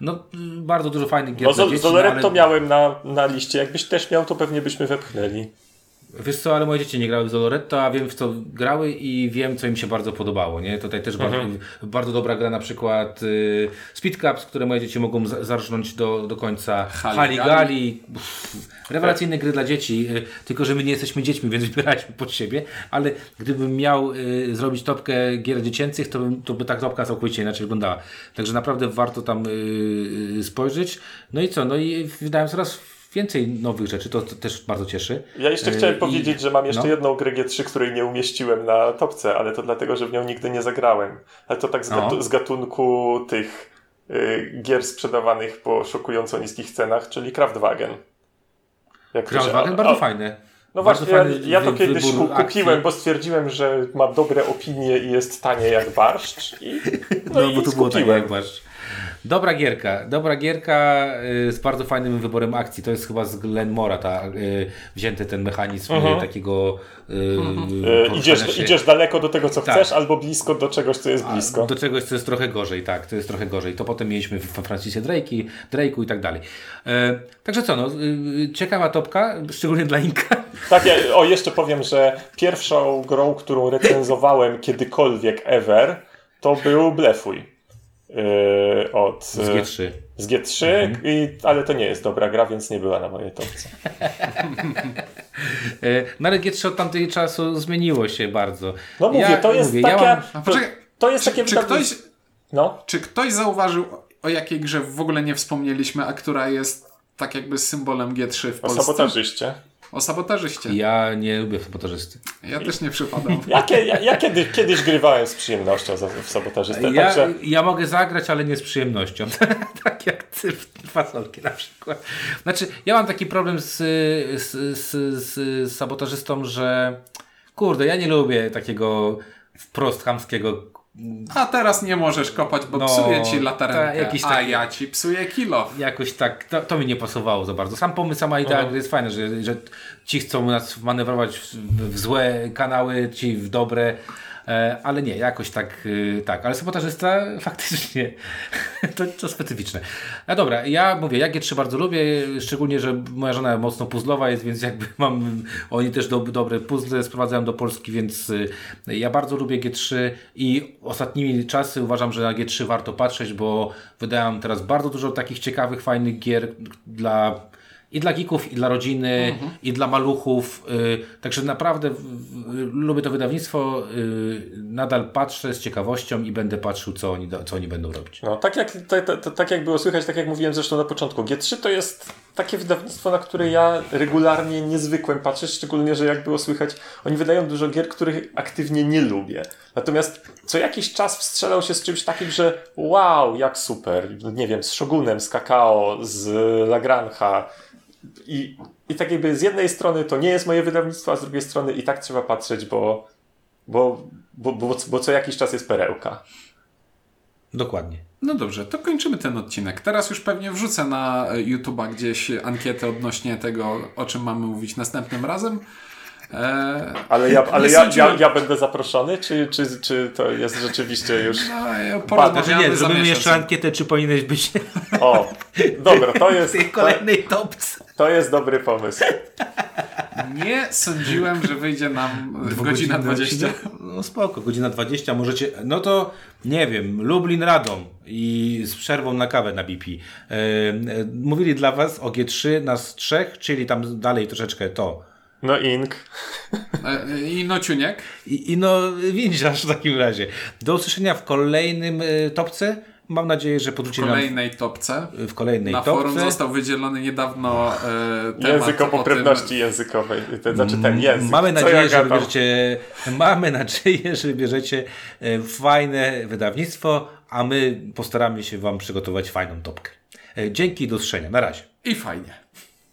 No, bardzo dużo fajnych gier No, dla dzieci. Zoloretto no, ale- miałem na, na liście. Jakbyś też miał, to pewnie byśmy wepchnęli. Wiesz co, ale moje dzieci nie grały w Zoloretto, a wiem w co grały i wiem, co im się bardzo podobało, nie? Tutaj też bardzo, bardzo dobra gra na przykład y, Speed Cups, które moje dzieci mogą za- zarżnąć do, do końca. Haligali. Rewelacyjne gry dla dzieci, y, tylko że my nie jesteśmy dziećmi, więc *laughs* wybieraliśmy pod siebie, ale gdybym miał y, zrobić topkę gier dziecięcych, to, bym, to by ta topka całkowicie inaczej wyglądała. Także naprawdę warto tam y, spojrzeć. No i co? No i wydałem coraz więcej nowych rzeczy, to, to też bardzo cieszy. Ja jeszcze Y, chciałem i- powiedzieć, że mam jeszcze no. jedną grę G3, której nie umieściłem na topce, ale to dlatego, że w nią nigdy nie zagrałem. Ale to tak z, gatu- No. z gatunku tych y, gier sprzedawanych po szokująco niskich cenach, czyli Kraftwagen. Jak Kraftwagen bardzo fajne. No Bardzo właśnie, ja, fajny ja to kiedyś wybór ku- akcji. kupiłem, bo stwierdziłem, że ma dobre opinie i jest tanie jak barszcz. I, *laughs* no, No, i bo to było skupiłem. jak masz. Dobra gierka, dobra gierka y, z bardzo fajnym wyborem akcji. To jest chyba z Glenmora ta, y, wzięty ten mechanizm y, takiego y, Y, poruszania idziesz, się idziesz daleko do tego, co Tak. chcesz, albo blisko do czegoś, co jest a, blisko. do czegoś, co jest trochę gorzej, tak, to jest trochę gorzej. To potem mieliśmy w Francisie Drake'i, Drake'u i tak dalej. E, także co, no, ciekawa topka, szczególnie dla Inka. Tak, ja, o jeszcze powiem, że pierwszą grą, którą recenzowałem kiedykolwiek ever, to był Blefuj. Yy, od Z G3. z G3, Mhm. i, ale to nie jest dobra gra, więc nie była na mojej topce. E, *laughs* no ale G3 od tamtej czasu zmieniło się bardzo. No mówię, Ja to jest mówię, ja taka. mam- A to, poczekaj, to jest czy, takie czy, ktoś, No. czy ktoś zauważył, o jakiej grze w ogóle nie wspomnieliśmy, a która jest tak jakby symbolem G3 w O Polsce? sabotażyście. O sabotażyście. Ja nie lubię sabotażysty. Ja też nie przypadam. *laughs* Ja, ja, ja kiedy, kiedyś grywałem z przyjemnością w sabotażystę, Ja, także ja mogę zagrać, ale nie z przyjemnością. *laughs* tak jak ty w fasolki na przykład. Znaczy, ja mam taki problem z, z, z, z, z sabotażystą, że kurde, ja nie lubię takiego wprost chamskiego A teraz nie możesz kopać, bo No, psuje ci latarkę, jakiś a taki- ja ci psuję kilo. jakoś tak, to, to mi nie pasowało za bardzo. Sam pomysł, sama idea gry jest fajna, że, że ci chcą nas manewrować w, w złe kanały, ci w dobre, ale nie, jakoś tak, y, tak. Ale sabotażysta *laughs* faktycznie to, to specyficzne. No dobra, ja mówię, ja G3 bardzo lubię, szczególnie, że moja żona mocno puzzlowa jest, więc jakby *laughs* mam, oni też do, dobre puzzle sprowadzają do Polski, więc y, ja bardzo lubię G3 i ostatnimi czasy uważam, że na G3 warto patrzeć, bo wydają teraz bardzo dużo takich ciekawych, fajnych gier dla i dla geeków, i dla rodziny, i dla maluchów. Y, także naprawdę lubię to wydawnictwo. Y, nadal patrzę z ciekawością i będę patrzył, co oni, co oni będą robić. No, tak, jak, tak, tak, tak jak było słychać, tak jak mówiłem zresztą na początku, G3 to jest takie wydawnictwo, na które ja regularnie niezwykłem patrzę, szczególnie, że jak było słychać, oni wydają dużo gier, których aktywnie nie lubię. Natomiast co jakiś czas wstrzelał się z czymś takim, że wow, jak super, nie wiem, z Shogunem, z Kakao, z Lagranha i, i tak jakby z jednej strony to nie jest moje wydawnictwo, a z drugiej strony i tak trzeba patrzeć, bo, bo, bo, bo, bo co jakiś czas jest perełka. Dokładnie. No dobrze, to kończymy ten odcinek. Teraz już pewnie wrzucę na e, YouTube'a gdzieś ankietę odnośnie tego, o czym mamy mówić następnym razem. E, Ale ja, ale ja, ja, ja będę zaproszony, czy, czy, czy to jest rzeczywiście już. no, porozmawiamy nie, zrobimy jeszcze ankietę, czy powinieneś być O, dobra, to *laughs* jest, w kolejnej topce. to jest dobry pomysł. Nie sądziłem, że wyjdzie nam godzina 20. No spoko, godzina 20 możecie, no to nie wiem, Lublin Radom i z przerwą na kawę na BP. E, e, mówili dla Was o G3 nas trzech, czyli tam dalej troszeczkę to. No ink. E, I Nociuniek. I, i no windziarz w takim razie. Do usłyszenia w kolejnym e, topce. Mam nadzieję, że W podrzucicie nam kolejnej topce. w, kolejnej Na forum topce. został wydzielony niedawno e, temat Język o tym- poprawności językowej. To znaczy ten język. Mamy nadzieję, ja że wybierzecie, mamy *laughs* nadzieję, że wybierzecie fajne wydawnictwo, a my postaramy się Wam przygotować fajną topkę. Dzięki, do usłyszenia. Na razie. I fajnie.